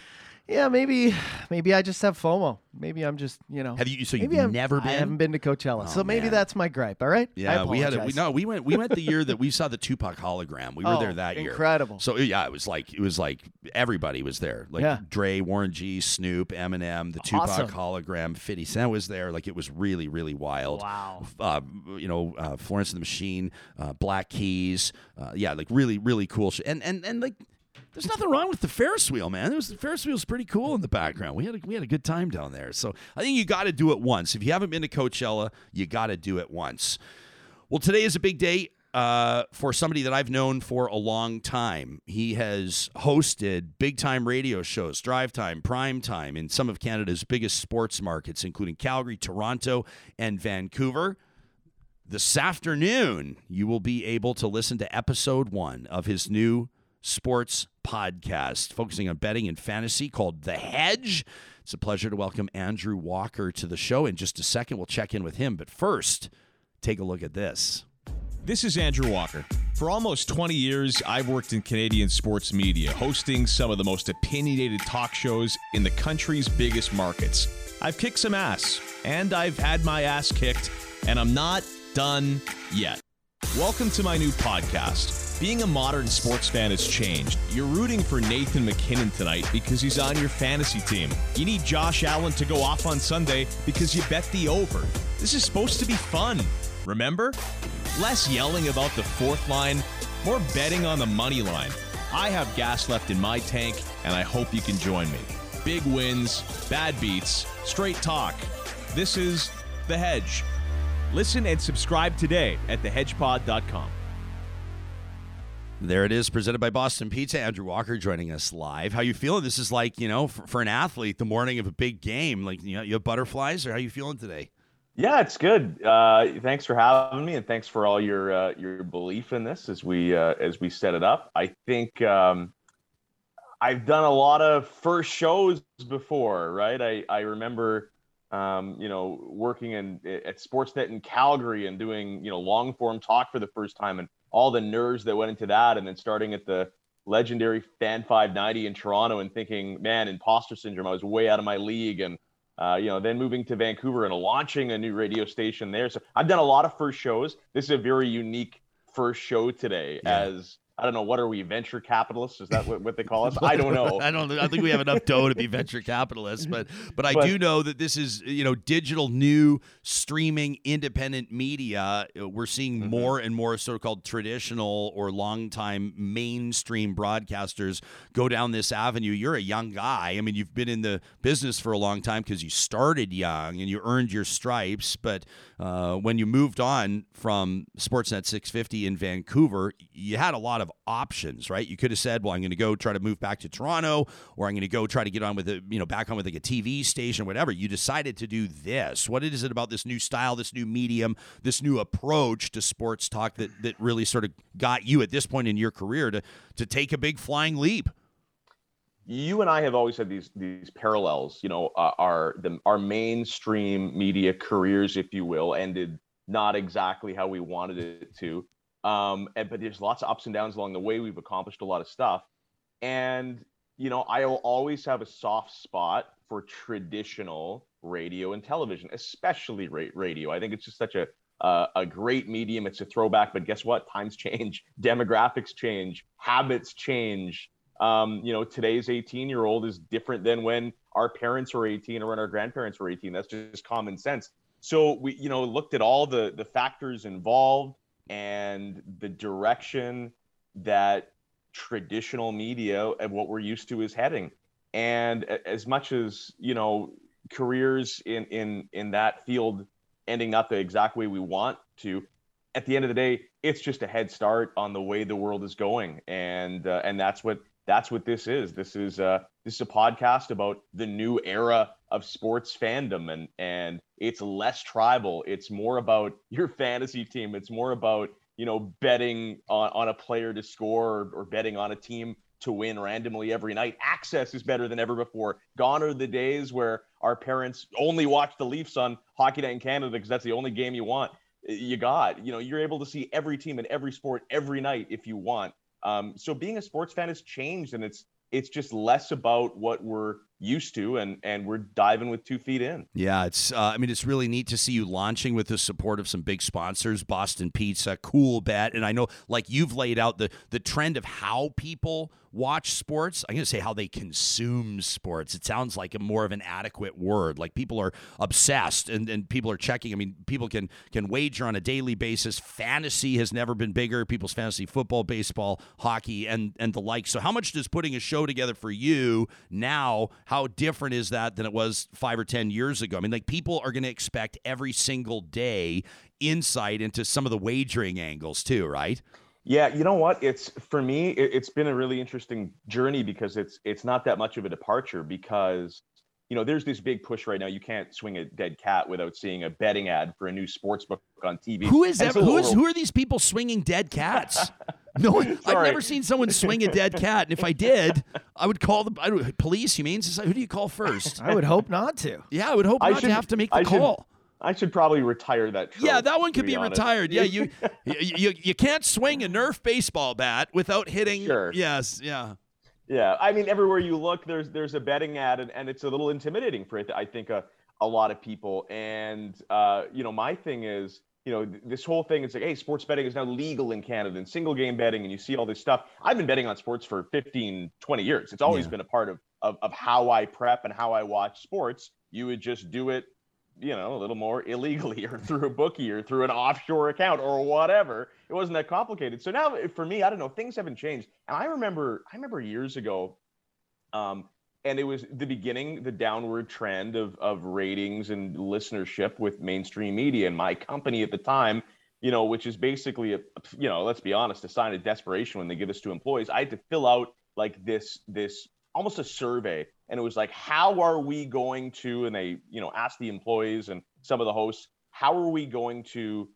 Yeah, maybe maybe I just have FOMO. Maybe I'm just you know. Have you? So you've maybe I'm- never been? I haven't been to Coachella, so maybe man. that's my gripe. All right. I Yeah, we had a, we, apologize. no, we went we went the year that we saw the Tupac hologram. We were Oh, there that year. incredible. So yeah, it was like it was like everybody was there. Like Yeah. Dre, Warren G, Snoop, Eminem, the Tupac Awesome. hologram, 50 Cent was there. Like it was really really wild. Wow. Uh, you know, uh, Florence and the Machine, uh, Black Keys. Uh, yeah, like really really cool shit. And and and like there's nothing wrong with the Ferris wheel, man. It was the Ferris wheel's pretty cool in the background. We had a, we had a good time down there. So I think you got to do it once. If you haven't been to Coachella, you got to do it once. Well, today is a big day uh, for somebody that I've known for a long time. He has hosted big time radio shows, drive time, prime time, in some of Canada's biggest sports markets, including Calgary, Toronto, and Vancouver. This afternoon, you will be able to listen to episode one of his new sports podcast focusing on betting and fantasy called The Hedge. It's a pleasure to welcome Andrew Walker to the show. In just a second, we'll check in with him. But first, take a look at this. This is Andrew Walker. For almost 20 years, I've worked in Canadian sports media, hosting some of the most opinionated talk shows in the country's biggest markets. I've kicked some ass, and I've had my ass kicked, and I'm not done yet. Welcome to my new podcast. Being a modern sports fan has changed. You're rooting for Nathan MacKinnon tonight because he's on your fantasy team. You need Josh Allen to go off on Sunday because you bet the over. This is supposed to be fun. Remember? Less yelling about the fourth line, more betting on the money line. I have gas left in my tank, and I hope you can join me. Big wins, bad beats, straight talk. This is The Hedge. Listen and subscribe today at thehedgepod.com. There it is, presented by Boston Pizza. Andrew Walker joining us live. How you feeling? This is like you know, for, for an athlete, the morning of a big game. Like you know, you have butterflies, or how you feeling today? Yeah, it's good. Uh, thanks for having me, and thanks for all your uh, your belief in this as we uh, as we set it up. I think um, I've done a lot of first shows before, right? I I remember, um, you know, working in at Sportsnet in Calgary and doing you know long form talk for the first time, and all the nerves that went into that, and then starting at the legendary fan 590 in Toronto and thinking, man, imposter syndrome, I was way out of my league. And, uh, you know, then moving to Vancouver and launching a new radio station there. So I've done a lot of first shows. This is a very unique first show today yeah. as I don't know what are we venture capitalists? Is that what, what they call us? I don't know. I don't. I think we have enough dough to be venture capitalists, but but I but, do know that this is you know digital new streaming independent media. We're seeing mm-hmm. more and more so-called traditional or long-time mainstream broadcasters go down this avenue. You're a young guy. I mean, you've been in the business for a long time because you started young and you earned your stripes. But uh, when you moved on from Sportsnet 650 in Vancouver, you had a lot of options, right? You could have said, "Well, I'm going to go try to move back to Toronto, or I'm going to go try to get on with a, you know, back on with like a TV station, whatever." You decided to do this. What is it about this new style, this new medium, this new approach to sports talk that that really sort of got you at this point in your career to to take a big flying leap? you and I have always had these these parallels. You know, uh, our the our mainstream media careers, if you will, ended not exactly how we wanted it to. Um, and, but there's lots of ups and downs along the way. We've accomplished a lot of stuff, and you know, I will always have a soft spot for traditional radio and television, especially radio. I think it's just such a uh, a great medium. It's a throwback, but guess what? Times change, demographics change, habits change um, you know, today's 18 year old is different than when our parents were 18 or when our grandparents were 18. That's just common sense. So we, you know, looked at all the the factors involved and the direction that traditional media and what we're used to is heading. And as much as you know, careers in in in that field ending up the exact way we want to, at the end of the day, it's just a head start on the way the world is going, and uh, and that's what that's what this is. This is uh, this is a podcast about the new era of sports fandom, and and it's less tribal. It's more about your fantasy team. It's more about you know betting on, on a player to score or, or betting on a team to win randomly every night. Access is better than ever before. Gone are the days where our parents only watch the Leafs on Hockey Night in Canada because that's the only game you want. You got, you know, you're able to see every team in every sport every night if you want. Um, so being a sports fan has changed, and it's it's just less about what we're used to and and we're diving with two feet in. Yeah it's uh, i mean it's really neat to see you launching with the support of some big sponsors boston pizza Coolbet and i know like you've laid out the the trend of how people watch sports i'm going to say how they consume sports. It sounds like a more of an adequate word. Like people are obsessed and, and people are checking. I mean people can can wager on a daily basis. Fantasy has never been bigger. People's fantasy football baseball hockey and and the like. So how much does putting a show together for you now how different is that than it was five or 10 years ago? I mean, like people are going to expect every single day insight into some of the wagering angles too, right? Yeah, you know what? It's for me, it, has been a really interesting journey because it's it's not that much of a departure because you know there's this big push right now. You can't swing a dead cat without seeing a betting ad for a new sports book on TV. Who is that? Who is who are these people swinging dead cats? No, I've never seen someone swing a dead cat, and if I did, I would call the I police, humane society. Who do you call first? I would hope not to. Yeah, I would hope I not should, to have to make the I call. Should, I should probably retire that. Trope, yeah, that one could be, be retired. Yeah, you, you you can't swing a Nerf baseball bat without hitting. Sure. Yes. Yeah. Yeah, I mean, everywhere you look, there's there's a betting ad, and, and it's a little intimidating for I think a a lot of people. And uh, you know, my thing is you know, this whole thing is like, hey, sports betting is now legal in Canada and single game betting, and you see all this stuff. I've been betting on sports for 15, 20 years. It's always yeah. been a part of, of, of how I prep and how I watch sports. You would just do it, you know, a little more illegally or through a bookie or through an offshore account or whatever. It wasn't that complicated. So now for me, I don't know, things haven't changed. And I remember, I remember years ago, um, and it was the beginning the downward trend of of ratings and listenership with mainstream media and my company at the time you know which is basically a you know let's be honest a sign of desperation when they give this to employees i had to fill out like this this almost a survey and it was like how are we going to and they you know asked the employees and some of the hosts how are we going to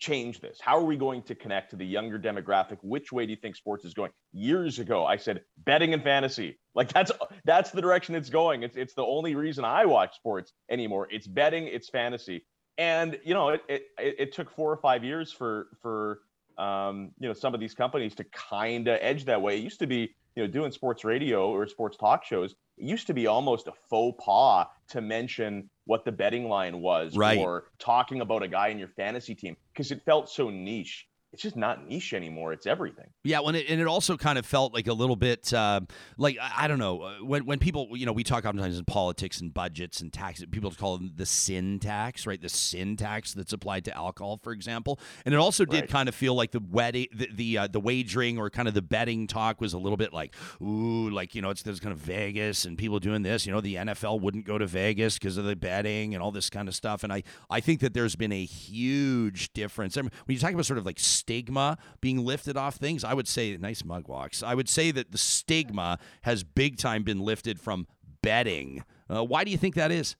change this? How are we going to connect to the younger demographic? Which way do you think sports is going? Years ago, I said betting and fantasy. Like that's that's the direction it's going. It's it's the only reason I watch sports anymore. It's betting, it's fantasy. And you know, it it, it took four or five years for for um, you know, some of these companies to kind of edge that way. It used to be, you know, doing sports radio or sports talk shows. It used to be almost a faux pas to mention what the betting line was Right. or talking about a guy in your fantasy team because it felt so niche. It's just not niche anymore. It's everything. Yeah, when it, and it also kind of felt like a little bit uh, like I don't know uh, when when people you know we talk oftentimes in politics and budgets and taxes people call them the sin tax right the sin tax that's applied to alcohol for example and it also did Right. kind of feel like the wedding the the, uh, the wagering or kind of the betting talk was a little bit like ooh like you know it's there's kind of Vegas and people doing this you know the NFL wouldn't go to Vegas because of the betting and all this kind of stuff and I I think that there's been a huge difference I mean, when you talk about sort of like stigma being lifted off things I would say nice mug walks. I would say that the stigma has big time been lifted from betting. Uh, why do you think that is?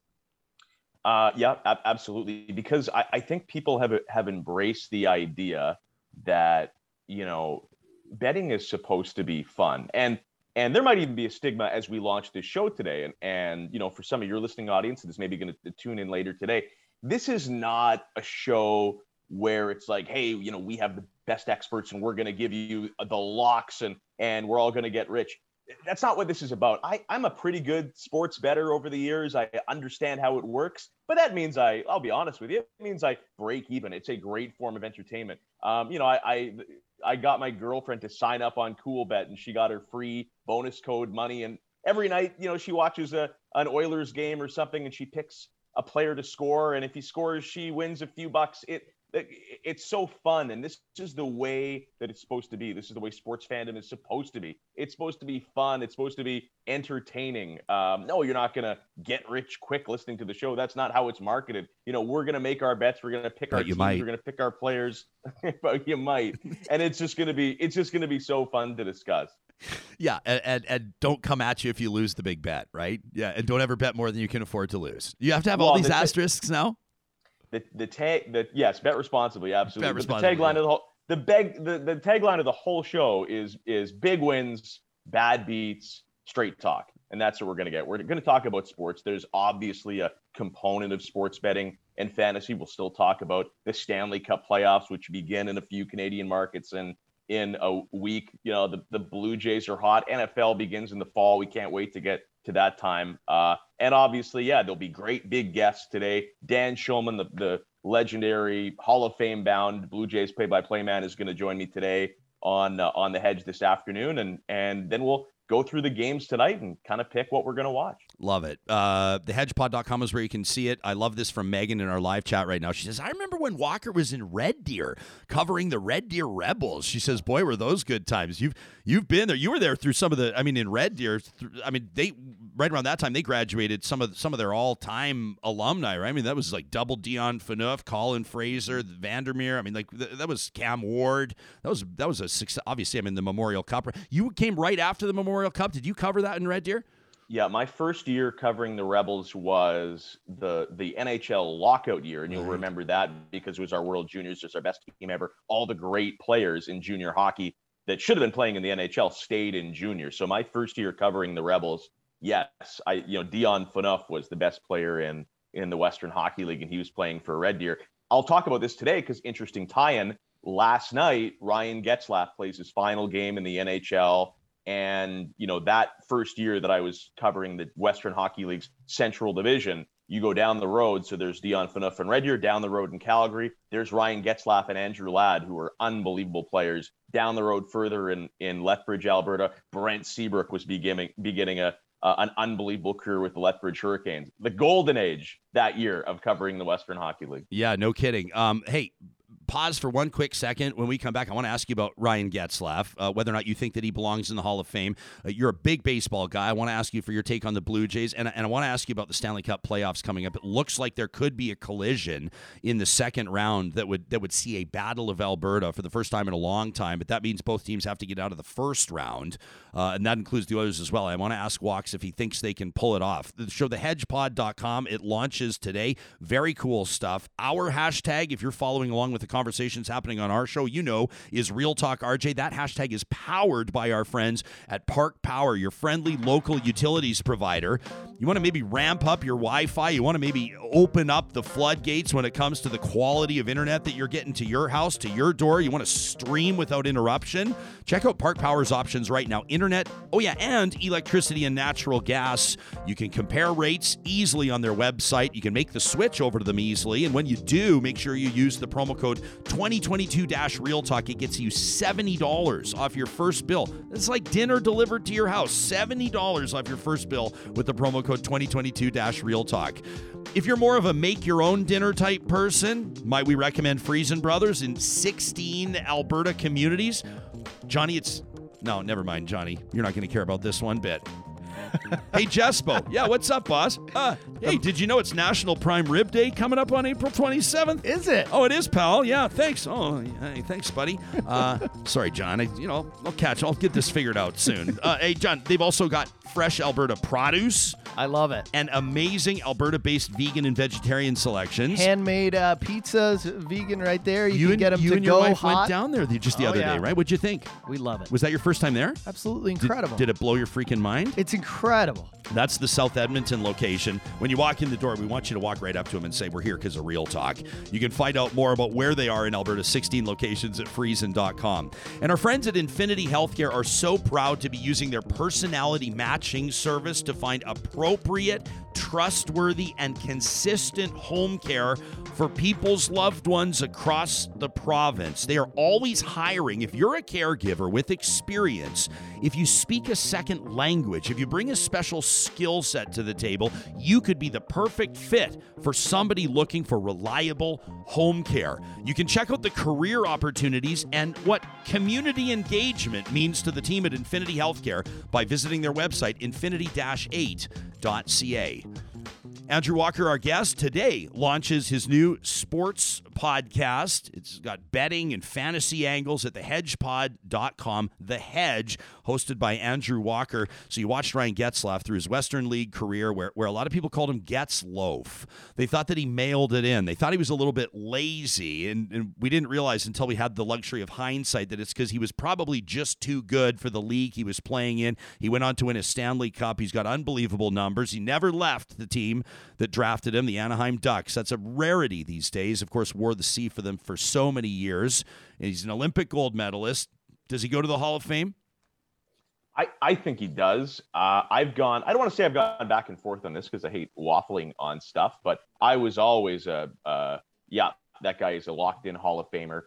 Uh, yeah, ab- absolutely. Because I, I think people have have embraced the idea that you know betting is supposed to be fun, and and there might even be a stigma as we launch this show today. And and you know, for some of your listening audience that's maybe going to tune in later today, this is not a show where it's like, hey, you know, we have the best experts and we're going to give you the locks and and we're all going to get rich that's not what this is about. I, I'm a pretty good sports better over the years. I understand how it works, but that means I, I'll be honest with you, it means I break even. It's a great form of entertainment. Um, you know, I, I, I got my girlfriend to sign up on Coolbet and she got her free bonus code money. And every night, you know, she watches a, an Oilers game or something and she picks a player to score. And if he scores, she wins a few bucks. It, it's so fun and this is the way that it's supposed to be. This is the way sports fandom is supposed to be. It's supposed to be fun. It's supposed to be entertaining. Um, no you're not going to get rich quick listening to the show. That's not how it's marketed. You know we're going to make our bets. We're going to pick But our teams. might. we're going to pick our players. But you might. And it's just going to be it's just going to be so fun to discuss. Yeah, and, and and don't come at you if you lose the big bet, right? Yeah, and don't ever bet more than you can afford to lose. You have to have all these the- asterisks now. The the tag the yes bet responsibly absolutely. Bet responsibly, the tagline yeah. of the whole the beg the, the tagline of the whole show is is big wins bad beats straight talk. And that's what we're going to get. We're going to talk about sports. There's obviously a component of sports betting and fantasy we'll still talk about the stanley cup playoffs which begin in a few canadian markets and in a week. You know the, the blue jays are hot. Nfl begins in the fall. We can't wait to get to that time. Uh, and obviously yeah there'll be great big guests today. Dan Shulman the, the legendary hall of fame bound blue jays play-by-play man is going to join me today on uh, on the hedge this afternoon. And and then we'll go through the games tonight and kind of pick what we're going to watch Love it. Uh, thehedgepod.com is where you can see it. I love this from Megan in our live chat right now. She says, I remember when Walker was in Red Deer covering the Red Deer Rebels. She says, Boy, were those good times. You've you've been there. You were there through some of the I mean, in Red Deer, th- I mean, they right around that time they graduated some of some of their all time alumni, right? I mean, that was like double Dion Phaneuf, Colin Fraser, Vandermeer. I mean, like th- that was Cam Ward. That was that was a success. Obviously, I mean, the Memorial Cup. You came right after the Memorial Cup. Did you cover that in Red Deer? Yeah, my first year covering the Rebels was the the NHL lockout year, and you'll Right. remember that because it was our World Juniors, just our best team ever. All the great players in junior hockey that should have been playing in the NHL stayed in junior. So my first year covering the Rebels, yes, I you know Dion Phaneuf was the best player in in the Western Hockey League, and he was playing for Red Deer. I'll talk about this today because interesting tie-in. Last night, Ryan Getzlaf plays his final game in the NHL. And you know that first year that I was covering the Western Hockey League's Central Division, you go down the road. So there's Dion Phaneuf and Red Deer down the road in Calgary. There's Ryan Getzlaf and Andrew Ladd, who are unbelievable players. Down the road further in in Lethbridge, Alberta, Brent Seabrook was beginning beginning a uh, an unbelievable career with the Lethbridge Hurricanes. The golden age that year of covering the Western Hockey League. Yeah, no kidding. Um, hey, pause for one quick second. When we come back, I want to ask you about Ryan Getzlaf, uh, whether or not you think that he belongs in the Hall of Fame. Uh, you're a big baseball guy. I want to ask you for your take on the Blue Jays, and, and I want to ask you about the Stanley Cup playoffs coming up. It looks like there could be a collision in the second round that would that would see a battle of Alberta for the first time in a long time. But that means both teams have to get out of the first round, uh, and that includes the Oilers as well. I want to ask Walks if he thinks they can pull it off. The show, thehedgepod.com, it launches today. Very cool stuff. Our hashtag, if you're following along with the conversations happening on our show, you know, is Real Talk RJ. That hashtag is powered by our friends at Park Power, your friendly local utilities provider. You want to maybe ramp up your Wi Fi, you want to maybe open up the floodgates when it comes to the quality of internet that you're getting to your house, to your door. You want to stream without interruption. Check out Park Power's options right now internet, oh yeah, and electricity and natural gas. You can compare rates easily on their website. You can make the switch over to them easily. And when you do, make sure you use the promo code 2022 Real Talk. It gets you $70 off your first bill. It's like dinner delivered to your house. $70 off your first bill with the promo code 2022 Real Talk. If you're more of a make your own dinner type person, might we recommend Freson Brothers in 16 Alberta communities? Johnny, it's no, never mind, Johnny. You're not going to care about this one bit. Hey, Jespo. Yeah, what's up, boss? Uh, hey, did you know it's National Prime Rib Day coming up on April 27th? Is it? Oh, it is, pal. Yeah, thanks. Oh, hey, thanks, buddy. Uh, sorry, John. I, you know, I'll catch. I'll get this figured out soon. Uh, hey, John. They've also got fresh Alberta produce I love it. and amazing Alberta-based vegan and vegetarian selections. Handmade uh, pizzas, vegan right there. You, can and, get them you to and go your wife hot. went down there the- just the Oh, other yeah. day, right? What'd you think? We love it. Was that your first time there? Absolutely incredible. Did, it blow your freaking mind? It's incredible. That's the South Edmonton location. When you walk in the door, we want you to walk right up to them and say, We're here because of Real Talk. You can find out more about where they are in Alberta's 16 locations at Friesen.com. And our friends at Infinity Healthcare are so proud to be using their personality matching service to find appropriate, trustworthy, and consistent home care for people's loved ones across the province. They are always hiring. If you're a caregiver with experience, if you speak a second language, if you bring a special skill set to the table, you could be the perfect fit for somebody looking for reliable home care. You can check out the career opportunities and what community engagement means to the team at Infinity Healthcare by visiting their website, infinity-8.ca. Andrew Walker, our guest today, launches his new sports podcast. It's got betting and fantasy angles at thehedgepod.com. The Hedge, hosted by Andrew Walker. So you watched Ryan Getzlaf through his Western League career, where, where a lot of people called him Getzloaf. They thought that he mailed it in. They thought he was a little bit lazy, and, and we didn't realize until we had the luxury of hindsight that it's because he was probably just too good for the league he was playing in. He went on to win a Stanley Cup. He's got unbelievable numbers. He never left the team that drafted him, the Anaheim Ducks. That's a rarity these days. Of course, wore the C for them for so many years. And he's an Olympic gold medalist. Does he go to the Hall of Fame? I, I think he does. Uh, I've gone, I don't want to say I've gone back and forth on this because I hate waffling on stuff, but I was always a, uh, yeah, that guy is a locked in Hall of Famer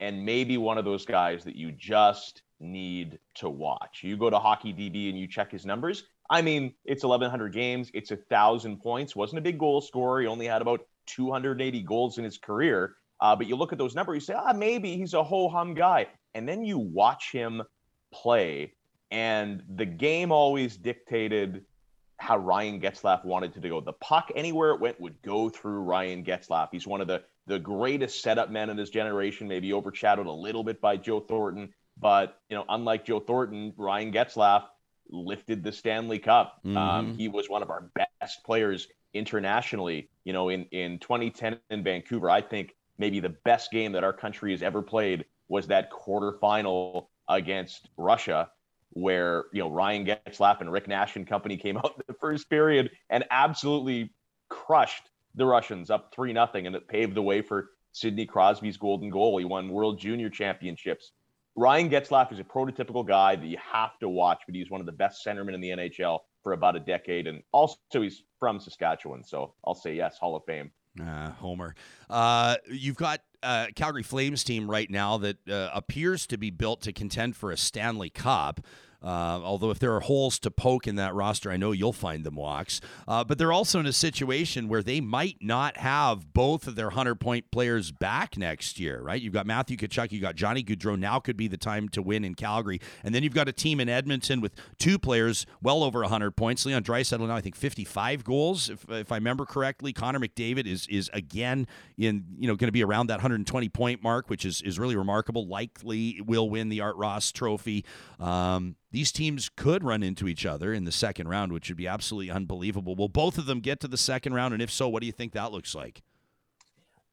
and maybe one of those guys that you just need to watch. You go to Hockey DB and you check his numbers. I mean, it's 1,100 games, it's a thousand points. wasn't a big goal scorer. He only had about 280 goals in his career. Uh, but you look at those numbers, you say, ah, maybe he's a ho hum guy. And then you watch him play, and the game always dictated how Ryan Getzlaf wanted to go. The puck, anywhere it went, would go through Ryan Getzlaf. He's one of the the greatest setup men in his generation, maybe overshadowed a little bit by Joe Thornton. But you know, unlike Joe Thornton, Ryan Getzlaf lifted the Stanley Cup. Um, Mhm. he was one of our best players internationally. You know, in in 2010 in Vancouver, I think maybe the best game that our country has ever played was that quarterfinal against Russia, where you know Ryan Getzlaf and Rick Nash and company came out in the first period and absolutely crushed the Russians up three nothing, and it paved the way for Sidney Crosby's golden goal. He won World Junior Championships. Ryan Getzlaf is a prototypical guy that you have to watch, but he's one of the best centermen in the NHL for about a decade, and also he's from Saskatchewan, so I'll say yes, Hall of Fame. Ah, Homer. Uh, you've got uh, Calgary Flames team right now that uh, appears to be built to contend for a Stanley Cup. Uh, although if there are holes to poke in that roster, I know you'll find them walks. Uh, but they're also in a situation where they might not have both of their hundred point players back next year, right? You've got Matthew Tkachuk, you've got Johnny Gaudreau. Now could be the time to win in Calgary, and then you've got a team in Edmonton with two players well over hundred points. Leon Draisaitl now I think fifty five goals, if, if I remember correctly. Connor McDavid is is again in you know going to be around that 120 point mark, which is is really remarkable. Likely will win the Art Ross Trophy. Um, these teams could run into each other in the second round, which would be absolutely unbelievable. Will both of them get to the second round? And if so, what do you think that looks like?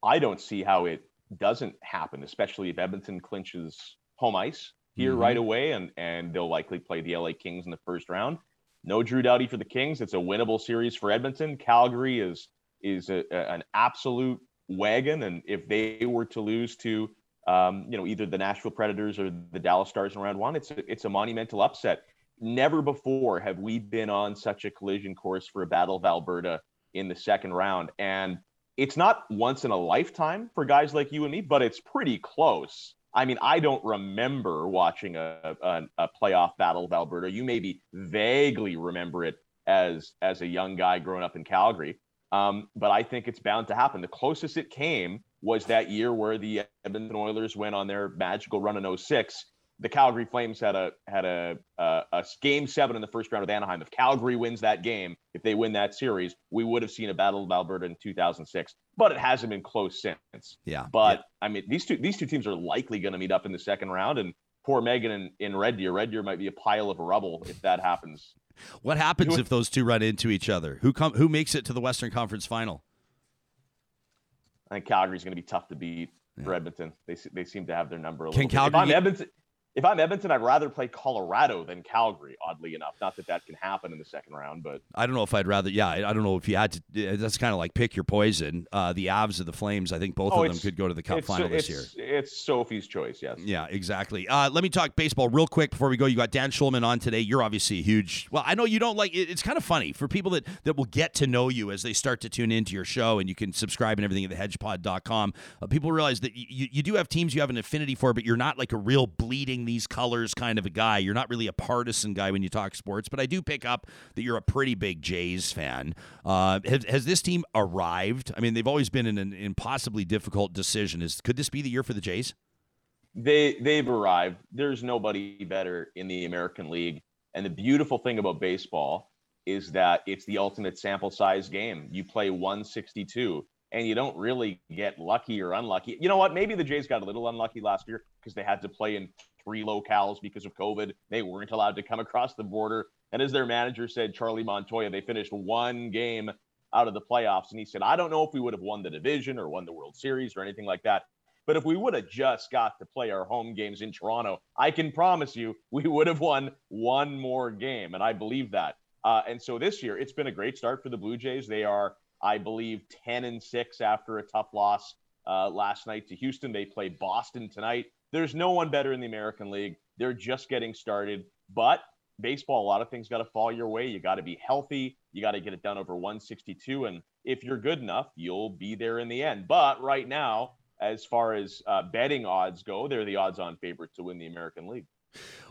I don't see how it doesn't happen, especially if Edmonton clinches home ice here Mhm. right away, and and they'll likely play the LA Kings in the first round. No Drew Doughty for the Kings. It's a winnable series for Edmonton. Calgary is is a, a- an absolute wagon, and if they were to lose to um, you know either the Nashville Predators or the Dallas Stars in round one, it's a, it's a monumental upset. Never before have we been on such a collision course for a Battle of Alberta in the second round, and it's not once in a lifetime for guys like you and me, but it's pretty close. I mean, I don't remember watching a, a, a playoff battle of Alberta. You maybe vaguely remember it as as a young guy growing up in Calgary, um, but I think it's bound to happen. The closest it came was that year where the Edmonton Oilers went on their magical run in 06. The Calgary Flames had a had a, a a game seven in the first round with Anaheim. If Calgary wins that game, if they win that series, we would have seen a battle of Alberta in 2006. But it hasn't been close since. Yeah. But I mean, these two these two teams are likely going to meet up in the second round, and poor Megan in, in Red Deer. Red Deer might be a pile of rubble if that happens. What happens if those two run into each other? Who come? Who makes it to the Western Conference Final? I think Calgary's going to be tough to beat for Edmonton. They they seem to have their number a Can little. bit. Calgary If I'm Edmonton, if I'm Edmonton, I'd rather play Colorado than Calgary. Oddly enough, not that that can happen in the second round, but I don't know if I'd rather. Yeah, I don't know if you had to. That's kind of like pick your poison. Uh, the Avs or the Flames. I think both Oh, of them could go to the Cup final this year. It's Sophie's choice. Yes. Yeah, exactly. Uh, let me talk baseball real quick before we go. You got Dan Shulman on today. You're obviously a huge. Well, I know you don't like. It, it's kind of funny for people that that will get to know you as they start to tune into your show, and you can subscribe and everything at thehedgepod.com. Uh, people realize that you, you do have teams you have an affinity for, but you're not like a real bleeding these colors kind of a guy. You're not really a partisan guy when you talk sports. But I do pick up that you're a pretty big Jays fan. Uh, has, has this team arrived? I mean, they've always been in an impossibly difficult decision. Is could this be the year for the Jays? they they've arrived. There's nobody better in the American League. And the beautiful thing about baseball is that it's the ultimate sample size game. You play 162 and you don't really get lucky or unlucky. You know what? Maybe the Jays got a little unlucky last year because they had to play in three locales because of COVID. They weren't allowed to come across the border. And as their manager said, Charlie Montoyo, they finished one game out of the playoffs. And he said, I don't know if we would have won the division or won the World Series or anything like that. But if we would have just got to play our home games in Toronto, I can promise you we would have won one more game. And I believe that. Uh, and so this year, it's been a great start for the Blue Jays. They are, I believe, 10 and 6 after a tough loss uh, last night to Houston. They play Boston tonight. There's no one better in the American League. They're just getting started. But baseball, a lot of things got to fall your way. You got to be healthy. You got to get it done over 162. And if you're good enough, you'll be there in the end. But right now, as far as uh, betting odds go, they're the odds on favorite to win the American League.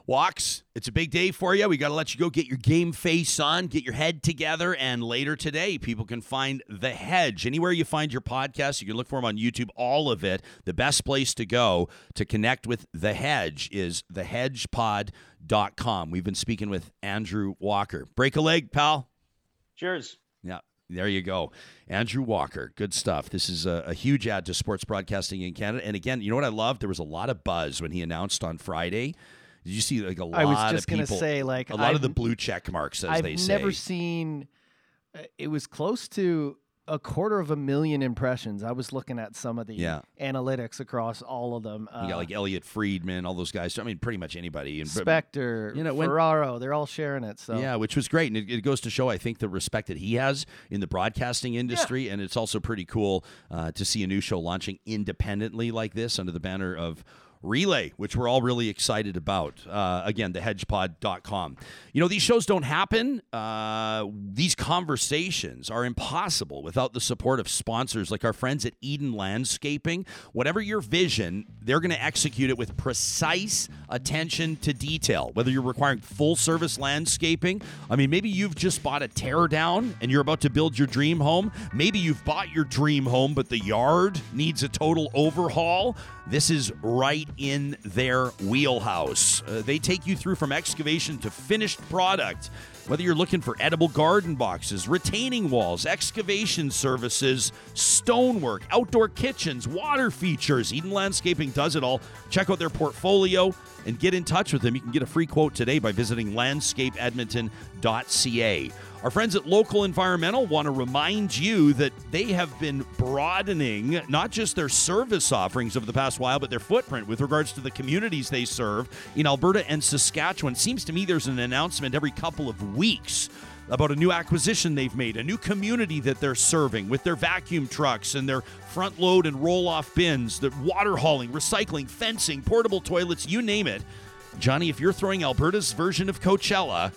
Walks, it's a big day for you. We got to let you go get your game face on, get your head together, and later today, people can find The Hedge. Anywhere you find your podcast, you can look for them on YouTube, all of it. The best place to go to connect with The Hedge is thehedgepod.com. We've been speaking with Andrew Walker. Break a leg, pal. Cheers. Yeah, there you go. Andrew Walker. Good stuff. This is a, a huge add to sports broadcasting in Canada. And again, you know what I love? There was a lot of buzz when he announced on Friday. Did you see like a lot I was just of gonna people? say, like, a lot of the blue check marks, as I've they say. I've never seen. uh, It was close to a quarter of a million impressions. I was looking at some of the Yeah. analytics across all of them. you got like Elliot Friedman, all those guys. I mean, pretty much anybody. And Spector, you know, when- Ferraro, they're all sharing it. So Yeah, which was great, and it, it goes to show, I think, the respect that he has in the broadcasting industry, and it's also pretty cool uh, to see a new show launching independently like this under the banner of Relay, which we're all really excited about. Uh, again, thehedgepod.com. You know, these shows don't happen. Uh, these conversations are impossible without the support of sponsors like our friends at Eden Landscaping. Whatever your vision, they're going to execute it with precise attention to detail. Whether you're requiring full service landscaping, I mean, maybe you've just bought a tear down and you're about to build your dream home. Maybe you've bought your dream home, but the yard needs a total overhaul. This is right in their wheelhouse. Uh, they take you through from excavation to finished product. Whether you're looking for edible garden boxes, retaining walls, excavation services, stonework, outdoor kitchens, water features, Eden Landscaping does it all. Check out their portfolio and get in touch with them. You can get a free quote today by visiting landscapeedmonton.ca. Our friends at Local Environmental want to remind you that they have been broadening not just their service offerings over the past while, but their footprint with regards to the communities they serve in Alberta and Saskatchewan. Seems to me there's an announcement every couple of weeks about a new acquisition they've made, a new community that they're serving with their vacuum trucks and their front load and roll off bins, the water hauling, recycling, fencing, portable toilets, you name it. Johnny, if you're throwing Alberta's version of Coachella,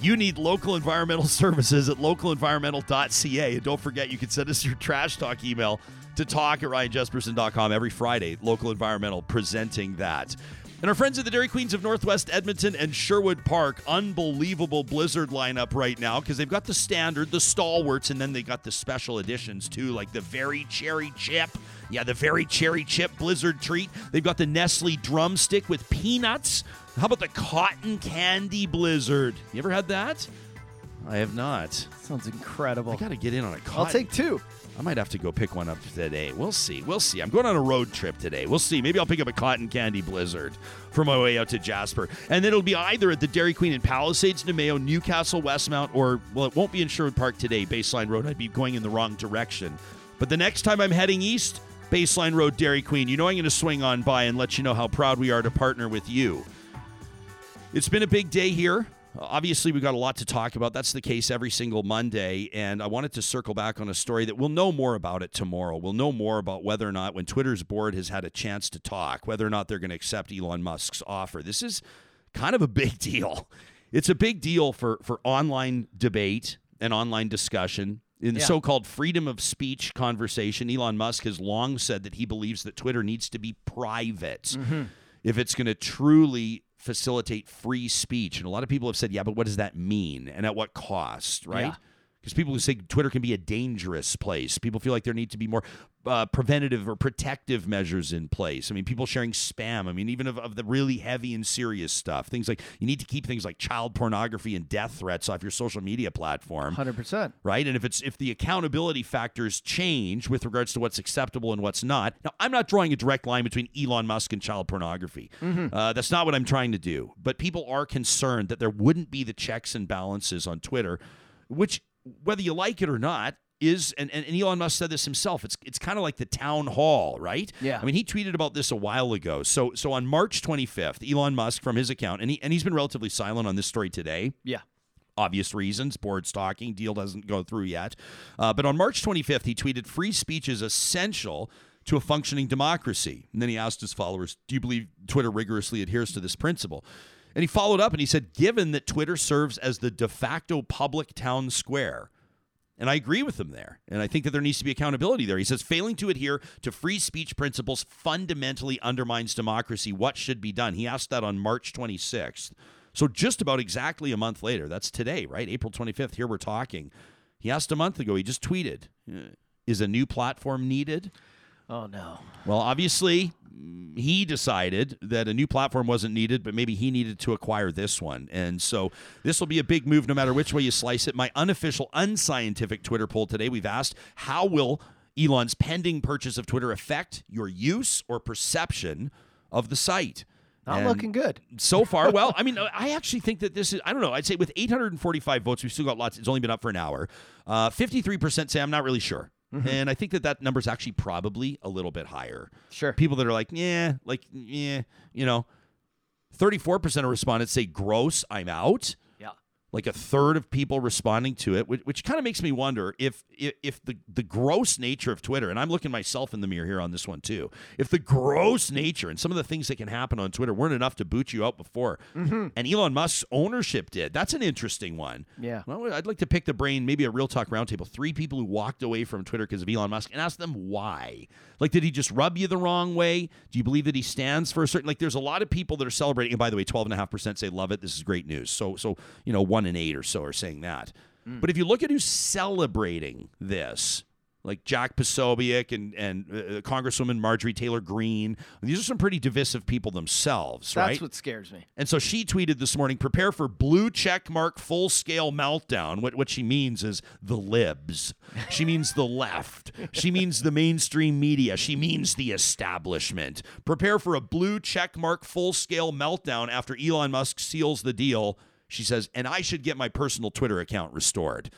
you need local environmental services at localenvironmental.ca. And don't forget, you can send us your trash talk email to talk at ryanjespersen.com every Friday. Local Environmental presenting that. And our friends at the Dairy Queens of Northwest Edmonton and Sherwood Park, unbelievable Blizzard lineup right now because they've got the standard, the stalwarts, and then they got the special editions too, like the very cherry chip. Yeah, the very cherry chip Blizzard treat. They've got the Nestle drumstick with peanuts. How about the cotton candy Blizzard? You ever had that? I have not. Sounds incredible. I got to get in on a cotton. I'll take two. I might have to go pick one up today. We'll see. We'll see. I'm going on a road trip today. We'll see. Maybe I'll pick up a cotton candy blizzard for my way out to Jasper. And then it'll be either at the Dairy Queen in Palisades, Namao, Newcastle, Westmount, or, well, it won't be in Sherwood Park today, Baseline Road. I'd be going in the wrong direction. But the next time I'm heading east, Baseline Road, Dairy Queen, you know I'm going to swing on by and let you know how proud we are to partner with you. It's been a big day here. Obviously, we've got a lot to talk about. That's the case every single Monday. And I wanted to circle back on a story that we'll know more about it tomorrow. We'll know more about whether or not, when Twitter's board has had a chance to talk, whether or not they're going to accept Elon Musk's offer. This is kind of a big deal. It's a big deal for, for online debate and online discussion. In the Yeah. so called freedom of speech conversation, Elon Musk has long said that he believes that Twitter needs to be private mm-hmm. if it's going to truly facilitate free speech. And a lot of people have said, yeah, but what does that mean? And at what cost, right? Yeah. Because people who say Twitter can be a dangerous place, people feel like there need to be more uh, preventative or protective measures in place. I mean, people sharing spam. I mean, even of, of the really heavy and serious stuff, things like you need to keep things like child pornography and death threats off your social media platform Hundred percent. right? And if it's if the accountability factors change with regards to what's acceptable and what's not. Now, I'm not drawing a direct line between Elon Musk and child pornography. Uh, that's not what I'm trying to do. But people are concerned that there wouldn't be the checks and balances on Twitter, which whether you like it or not. Is and, and Elon Musk said this himself. It's it's kind of like the town hall, right? Yeah. I mean, he tweeted about this a while ago. So so on March 25th, Elon Musk from his account, and he and he's been relatively silent on this story today Yeah. obvious reasons. Board stalking deal doesn't go through yet. Uh, but on March 25th, he tweeted, "Free speech is essential to a functioning democracy." And then he asked his followers, "Do you believe Twitter rigorously adheres to this principle?" And he followed up and he said, "Given that Twitter serves as the de facto public town square." And I agree with him there. And I think that there needs to be accountability there. He says failing to adhere to free speech principles fundamentally undermines democracy. What should be done? He asked that on March 26th. So just about exactly a month later, that's today, right? April 25th, here we're talking. He asked a month ago, he just tweeted, is a new platform needed? Oh no. Well, obviously, he decided that a new platform wasn't needed, but maybe he needed to acquire this one. And so this will be a big move no matter which way you slice it. My unofficial, unscientific Twitter poll today, we've asked how will Elon's pending purchase of Twitter affect your use or perception of the site? Not And looking good. so far. Well, I mean, I actually think that this is, I don't know, I'd say with 845 votes, we've still got lots. It's only been up for an hour. Uh, 53% say I'm not really sure. Mm-hmm. And I think that that number is actually probably a little bit higher. Sure. People that are like, yeah, like, yeah, you know, 34% of respondents say gross, I'm out. Like a third of people responding to it, which, which kind of makes me wonder if, if if the the gross nature of Twitter, and I'm looking myself in the mirror here on this one too. If the gross nature and some of the things that can happen on Twitter weren't enough to boot you out before, mm-hmm. and Elon Musk's ownership did, that's an interesting one. Yeah. Well, I'd like to pick the brain, maybe a real talk roundtable. Three people who walked away from Twitter because of Elon Musk and ask them why. Like, did he just rub you the wrong way? Do you believe that he stands for a certain? Like, there's a lot of people that are celebrating. And by the way, twelve and a half percent say love it. This is great news. So, so you know, one in eight or so are saying that. But if you look at who's celebrating this, like Jack Posobiec and and uh, Congresswoman Marjorie Taylor Greene, these are some pretty divisive people themselves, That's right? That's what scares me. And so she tweeted this morning, prepare for blue check mark full scale meltdown. What, what she means is the libs. She means the left. She means the mainstream media. She means the establishment. Prepare for a blue check mark full scale meltdown after Elon Musk seals the deal. She says, and I should get my personal Twitter account restored.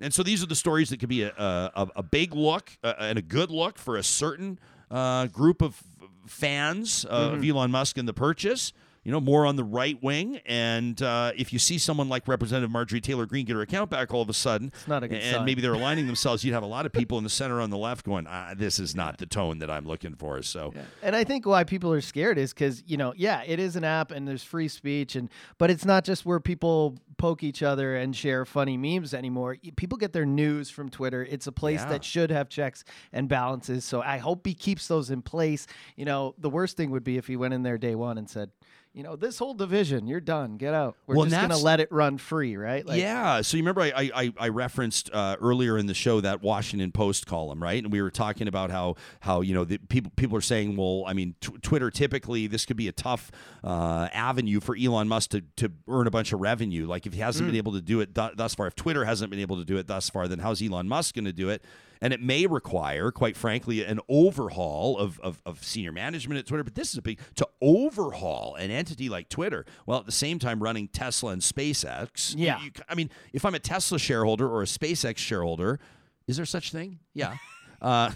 And so these are the stories that could be a, a, a big look uh, and a good look for a certain uh, group of fans uh, of Elon Musk and the purchase. You know, more on the right wing. And uh, if you see someone like Representative Marjorie Taylor Greene get her account back all of a sudden, it's not a good and sign. maybe they're aligning themselves, you'd have a lot of people in the center on the left going, ah, "This is not the tone that I'm looking for." So, And I think why people are scared is because you know, yeah, it is an app and there's free speech, and but it's not just where people poke each other and share funny memes anymore. People get their news from Twitter. It's a place Yeah. that should have checks and balances. So I hope he keeps those in place. You know, the worst thing would be if he went in there day one and said. You know this whole division, you're done. Get out. We're Well, just gonna let it run free, right? Like, yeah. So you remember I I, I- referenced uh, earlier in the show that Washington Post column, right? And we were talking about how how you know the people people are saying, well, I mean, tw- Twitter typically this could be a tough uh, avenue for Elon Musk to to earn a bunch of revenue. Like if he hasn't been able to do it th- thus far, if Twitter hasn't been able to do it thus far, then how's Elon Musk going to do it? And it may require, quite frankly, an overhaul of, of, of senior management at Twitter. But this is a big to overhaul an entity like Twitter while at the same time running Tesla and SpaceX. Yeah. you- I mean, if I'm a Tesla shareholder or a SpaceX shareholder, is there such thing? Yeah. uh,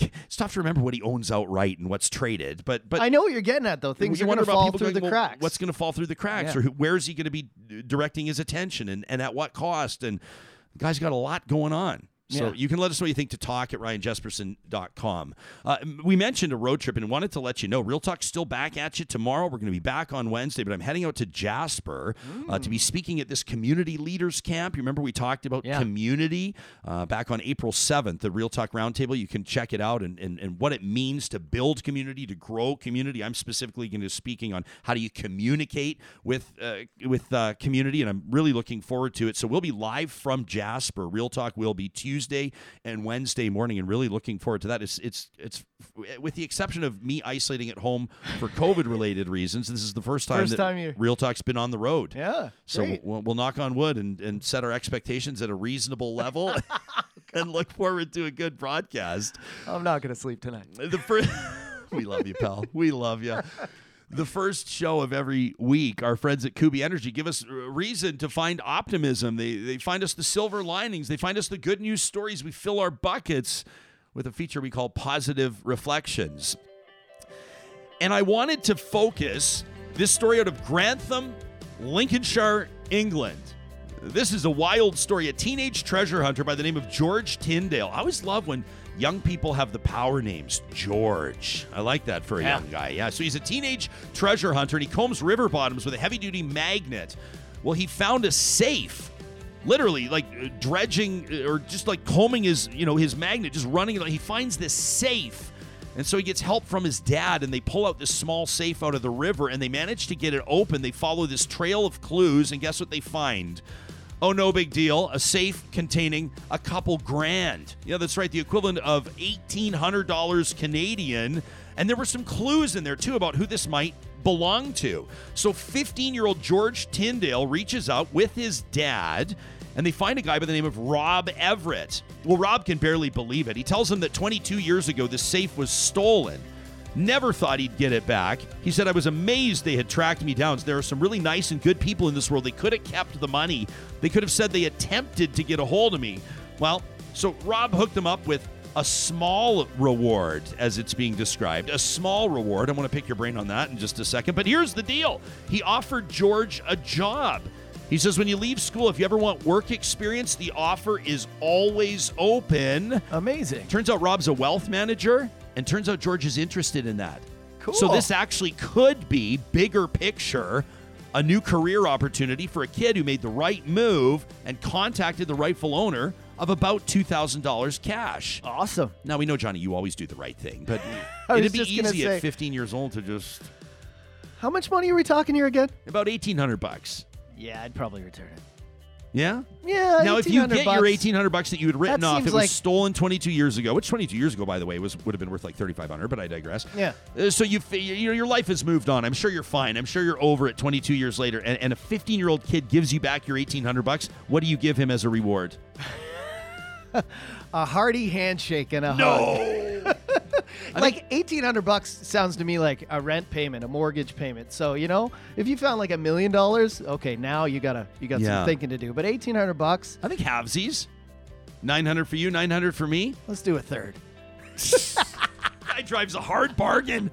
it's tough to remember what he owns outright and what's traded, but but I know what you're getting at though. Things you are gonna fall through going, the well, cracks. What's going to fall through the cracks, Yeah. or who, where is he going to be directing his attention, and, and at what cost? And the guy's got a lot going on. So Yeah. you can let us know what you think to talk at ryanjespersen.com. Uh, we mentioned a road trip and wanted to let you know Real Talk's still back at you tomorrow. We're going to be back on Wednesday, but I'm heading out to Jasper uh, to be speaking at this community leaders camp. You remember we talked about Yeah. community uh, back on April 7th, the Real Talk Roundtable. You can check it out and, and, and what it means to build community, to grow community. I'm specifically going to be speaking on how do you communicate with uh, with uh, community, and I'm really looking forward to it. So we'll be live from Jasper. Real Talk will be Tuesday and Wednesday morning, and really looking forward to that. It's it's it's with the exception of me isolating at home for COVID related reasons. This is the first time First that time you- Real Talk's been on the road. Yeah. So we'll, we'll knock on wood and, and set our expectations at a reasonable level and look forward to a good broadcast. I'm not gonna sleep tonight. The first, we love you, pal. We love you. The first show of every week, our friends at Kuby Energy give us reason to find optimism. They they find us the silver linings. They find us the good news stories. We fill our buckets with a feature we call Positive Reflections. And I wanted to focus this story out of Grantham, Lincolnshire, England. This is a wild story. A teenage treasure hunter by the name of George Tyndale. I always love when young people have the power names. George. I like that for a Yeah. young guy. Yeah. So he's a teenage treasure hunter and he combs river bottoms with a heavy duty magnet. Well, he found a safe. Literally, like uh, dredging uh, or just like combing his, you know, his magnet, just running it. He finds this safe. And so he gets help from his dad, and they pull out this small safe out of the river, and they manage to get it open. They follow this trail of clues, and guess what they find? Oh, no big deal. A safe containing a couple grand. Yeah, that's right. The equivalent of $1,800 Canadian. And there were some clues in there, too, about who this might belong to. So 15 year old George Tyndale reaches out with his dad and they find a guy by the name of Rob Everett. Well, Rob can barely believe it. He tells him that 22 years ago the safe was stolen. Never thought he'd get it back. He said, I was amazed they had tracked me down. There are some really nice and good people in this world. They could have kept the money. They could have said they attempted to get a hold of me. Well, so Rob hooked them up with a small reward, as it's being described. A small reward. I want to pick your brain on that in just a second. But here's the deal he offered George a job. He says, when you leave school, if you ever want work experience, the offer is always open. Amazing. Turns out Rob's a wealth manager, and turns out George is interested in that. Cool. So this actually could be bigger picture, a new career opportunity for a kid who made the right move and contacted the rightful owner of about two thousand dollars cash. Awesome. Now we know, Johnny, you always do the right thing, but it'd be easy say- at 15 years old to just How much money are we talking here again? about 1800 bucks. Yeah, I'd probably return it. Yeah. Yeah. now, if you 1800 get your eighteen hundred bucks that you had written off, it was like- stolen twenty two years ago. Which twenty two years ago, by the way, was would have been worth like thirty five hundred. But I digress. Yeah. Uh, so you, you your life has moved on. I'm sure you're fine. I'm sure you're over it. Twenty two years later, and, and a fifteen year old kid gives you back your eighteen hundred bucks. What do you give him as a reward? a hearty handshake and a hug. No. I like eighteen hundred bucks sounds to me like a rent payment, a mortgage payment. So you know, if you found like a million dollars, okay, now you gotta you got Yeah. some thinking to do. But eighteen hundred bucks, I think halvesies. 900 for you, 900 for me. let's do a third. Guy drives a hard bargain.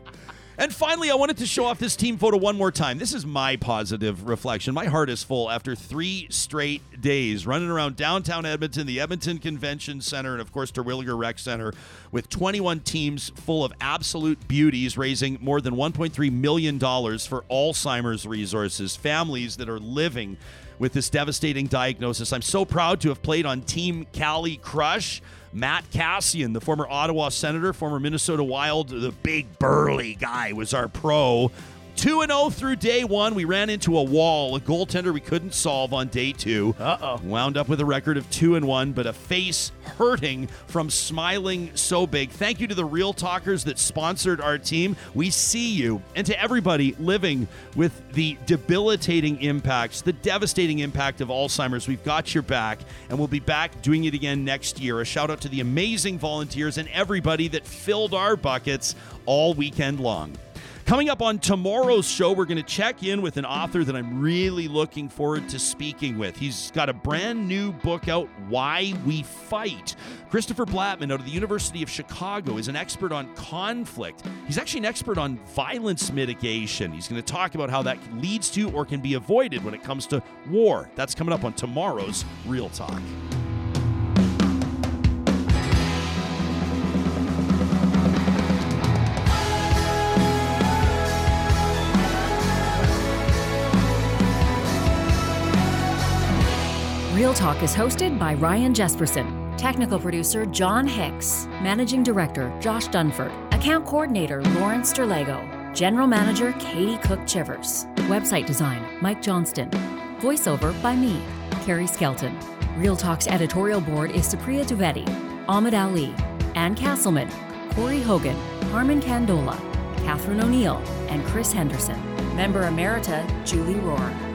And finally, I wanted to show off this team photo one more time. This is my positive reflection. My heart is full after three straight days running around downtown Edmonton, the Edmonton Convention Center, and of course, Terwillegar Rec Center, with 21 teams full of absolute beauties, raising more than $1.3 million for Alzheimer's resources, families that are living with this devastating diagnosis. I'm so proud to have played on Team Cali Crush. Matt Kassian, the former Ottawa Senator, former Minnesota Wild, the big burly guy, was our pro. 2 0 through day one. We ran into a wall, a goaltender we couldn't solve on day two. Uh oh. Wound up with a record of 2 and 1, but a face hurting from smiling so big. Thank you to the Real Talkers that sponsored our team. We see you. And to everybody living with the debilitating impacts, the devastating impact of Alzheimer's, we've got your back, and we'll be back doing it again next year. A shout out to the amazing volunteers and everybody that filled our buckets all weekend long. Coming up on tomorrow's show, we're going to check in with an author that I'm really looking forward to speaking with. He's got a brand new book out, Why We Fight. Christopher Blattman out of the University of Chicago is an expert on conflict. He's actually an expert on violence mitigation. He's going to talk about how that leads to or can be avoided when it comes to war. That's coming up on tomorrow's Real Talk. Real Talk is hosted by Ryan Jespersen, technical producer John Hicks, managing director Josh Dunford, account coordinator Lawrence Sterlego, general manager Katie Cook Chivers, website design Mike Johnston, voiceover by me, Carrie Skelton. Real Talk's editorial board is Supriya Dwivedi, Ahmed Ali, Ann Castleman, Corey Hogan, Harmon Candola, Catherine O'Neill, and Chris Henderson. Member Emerita Julie Rohr.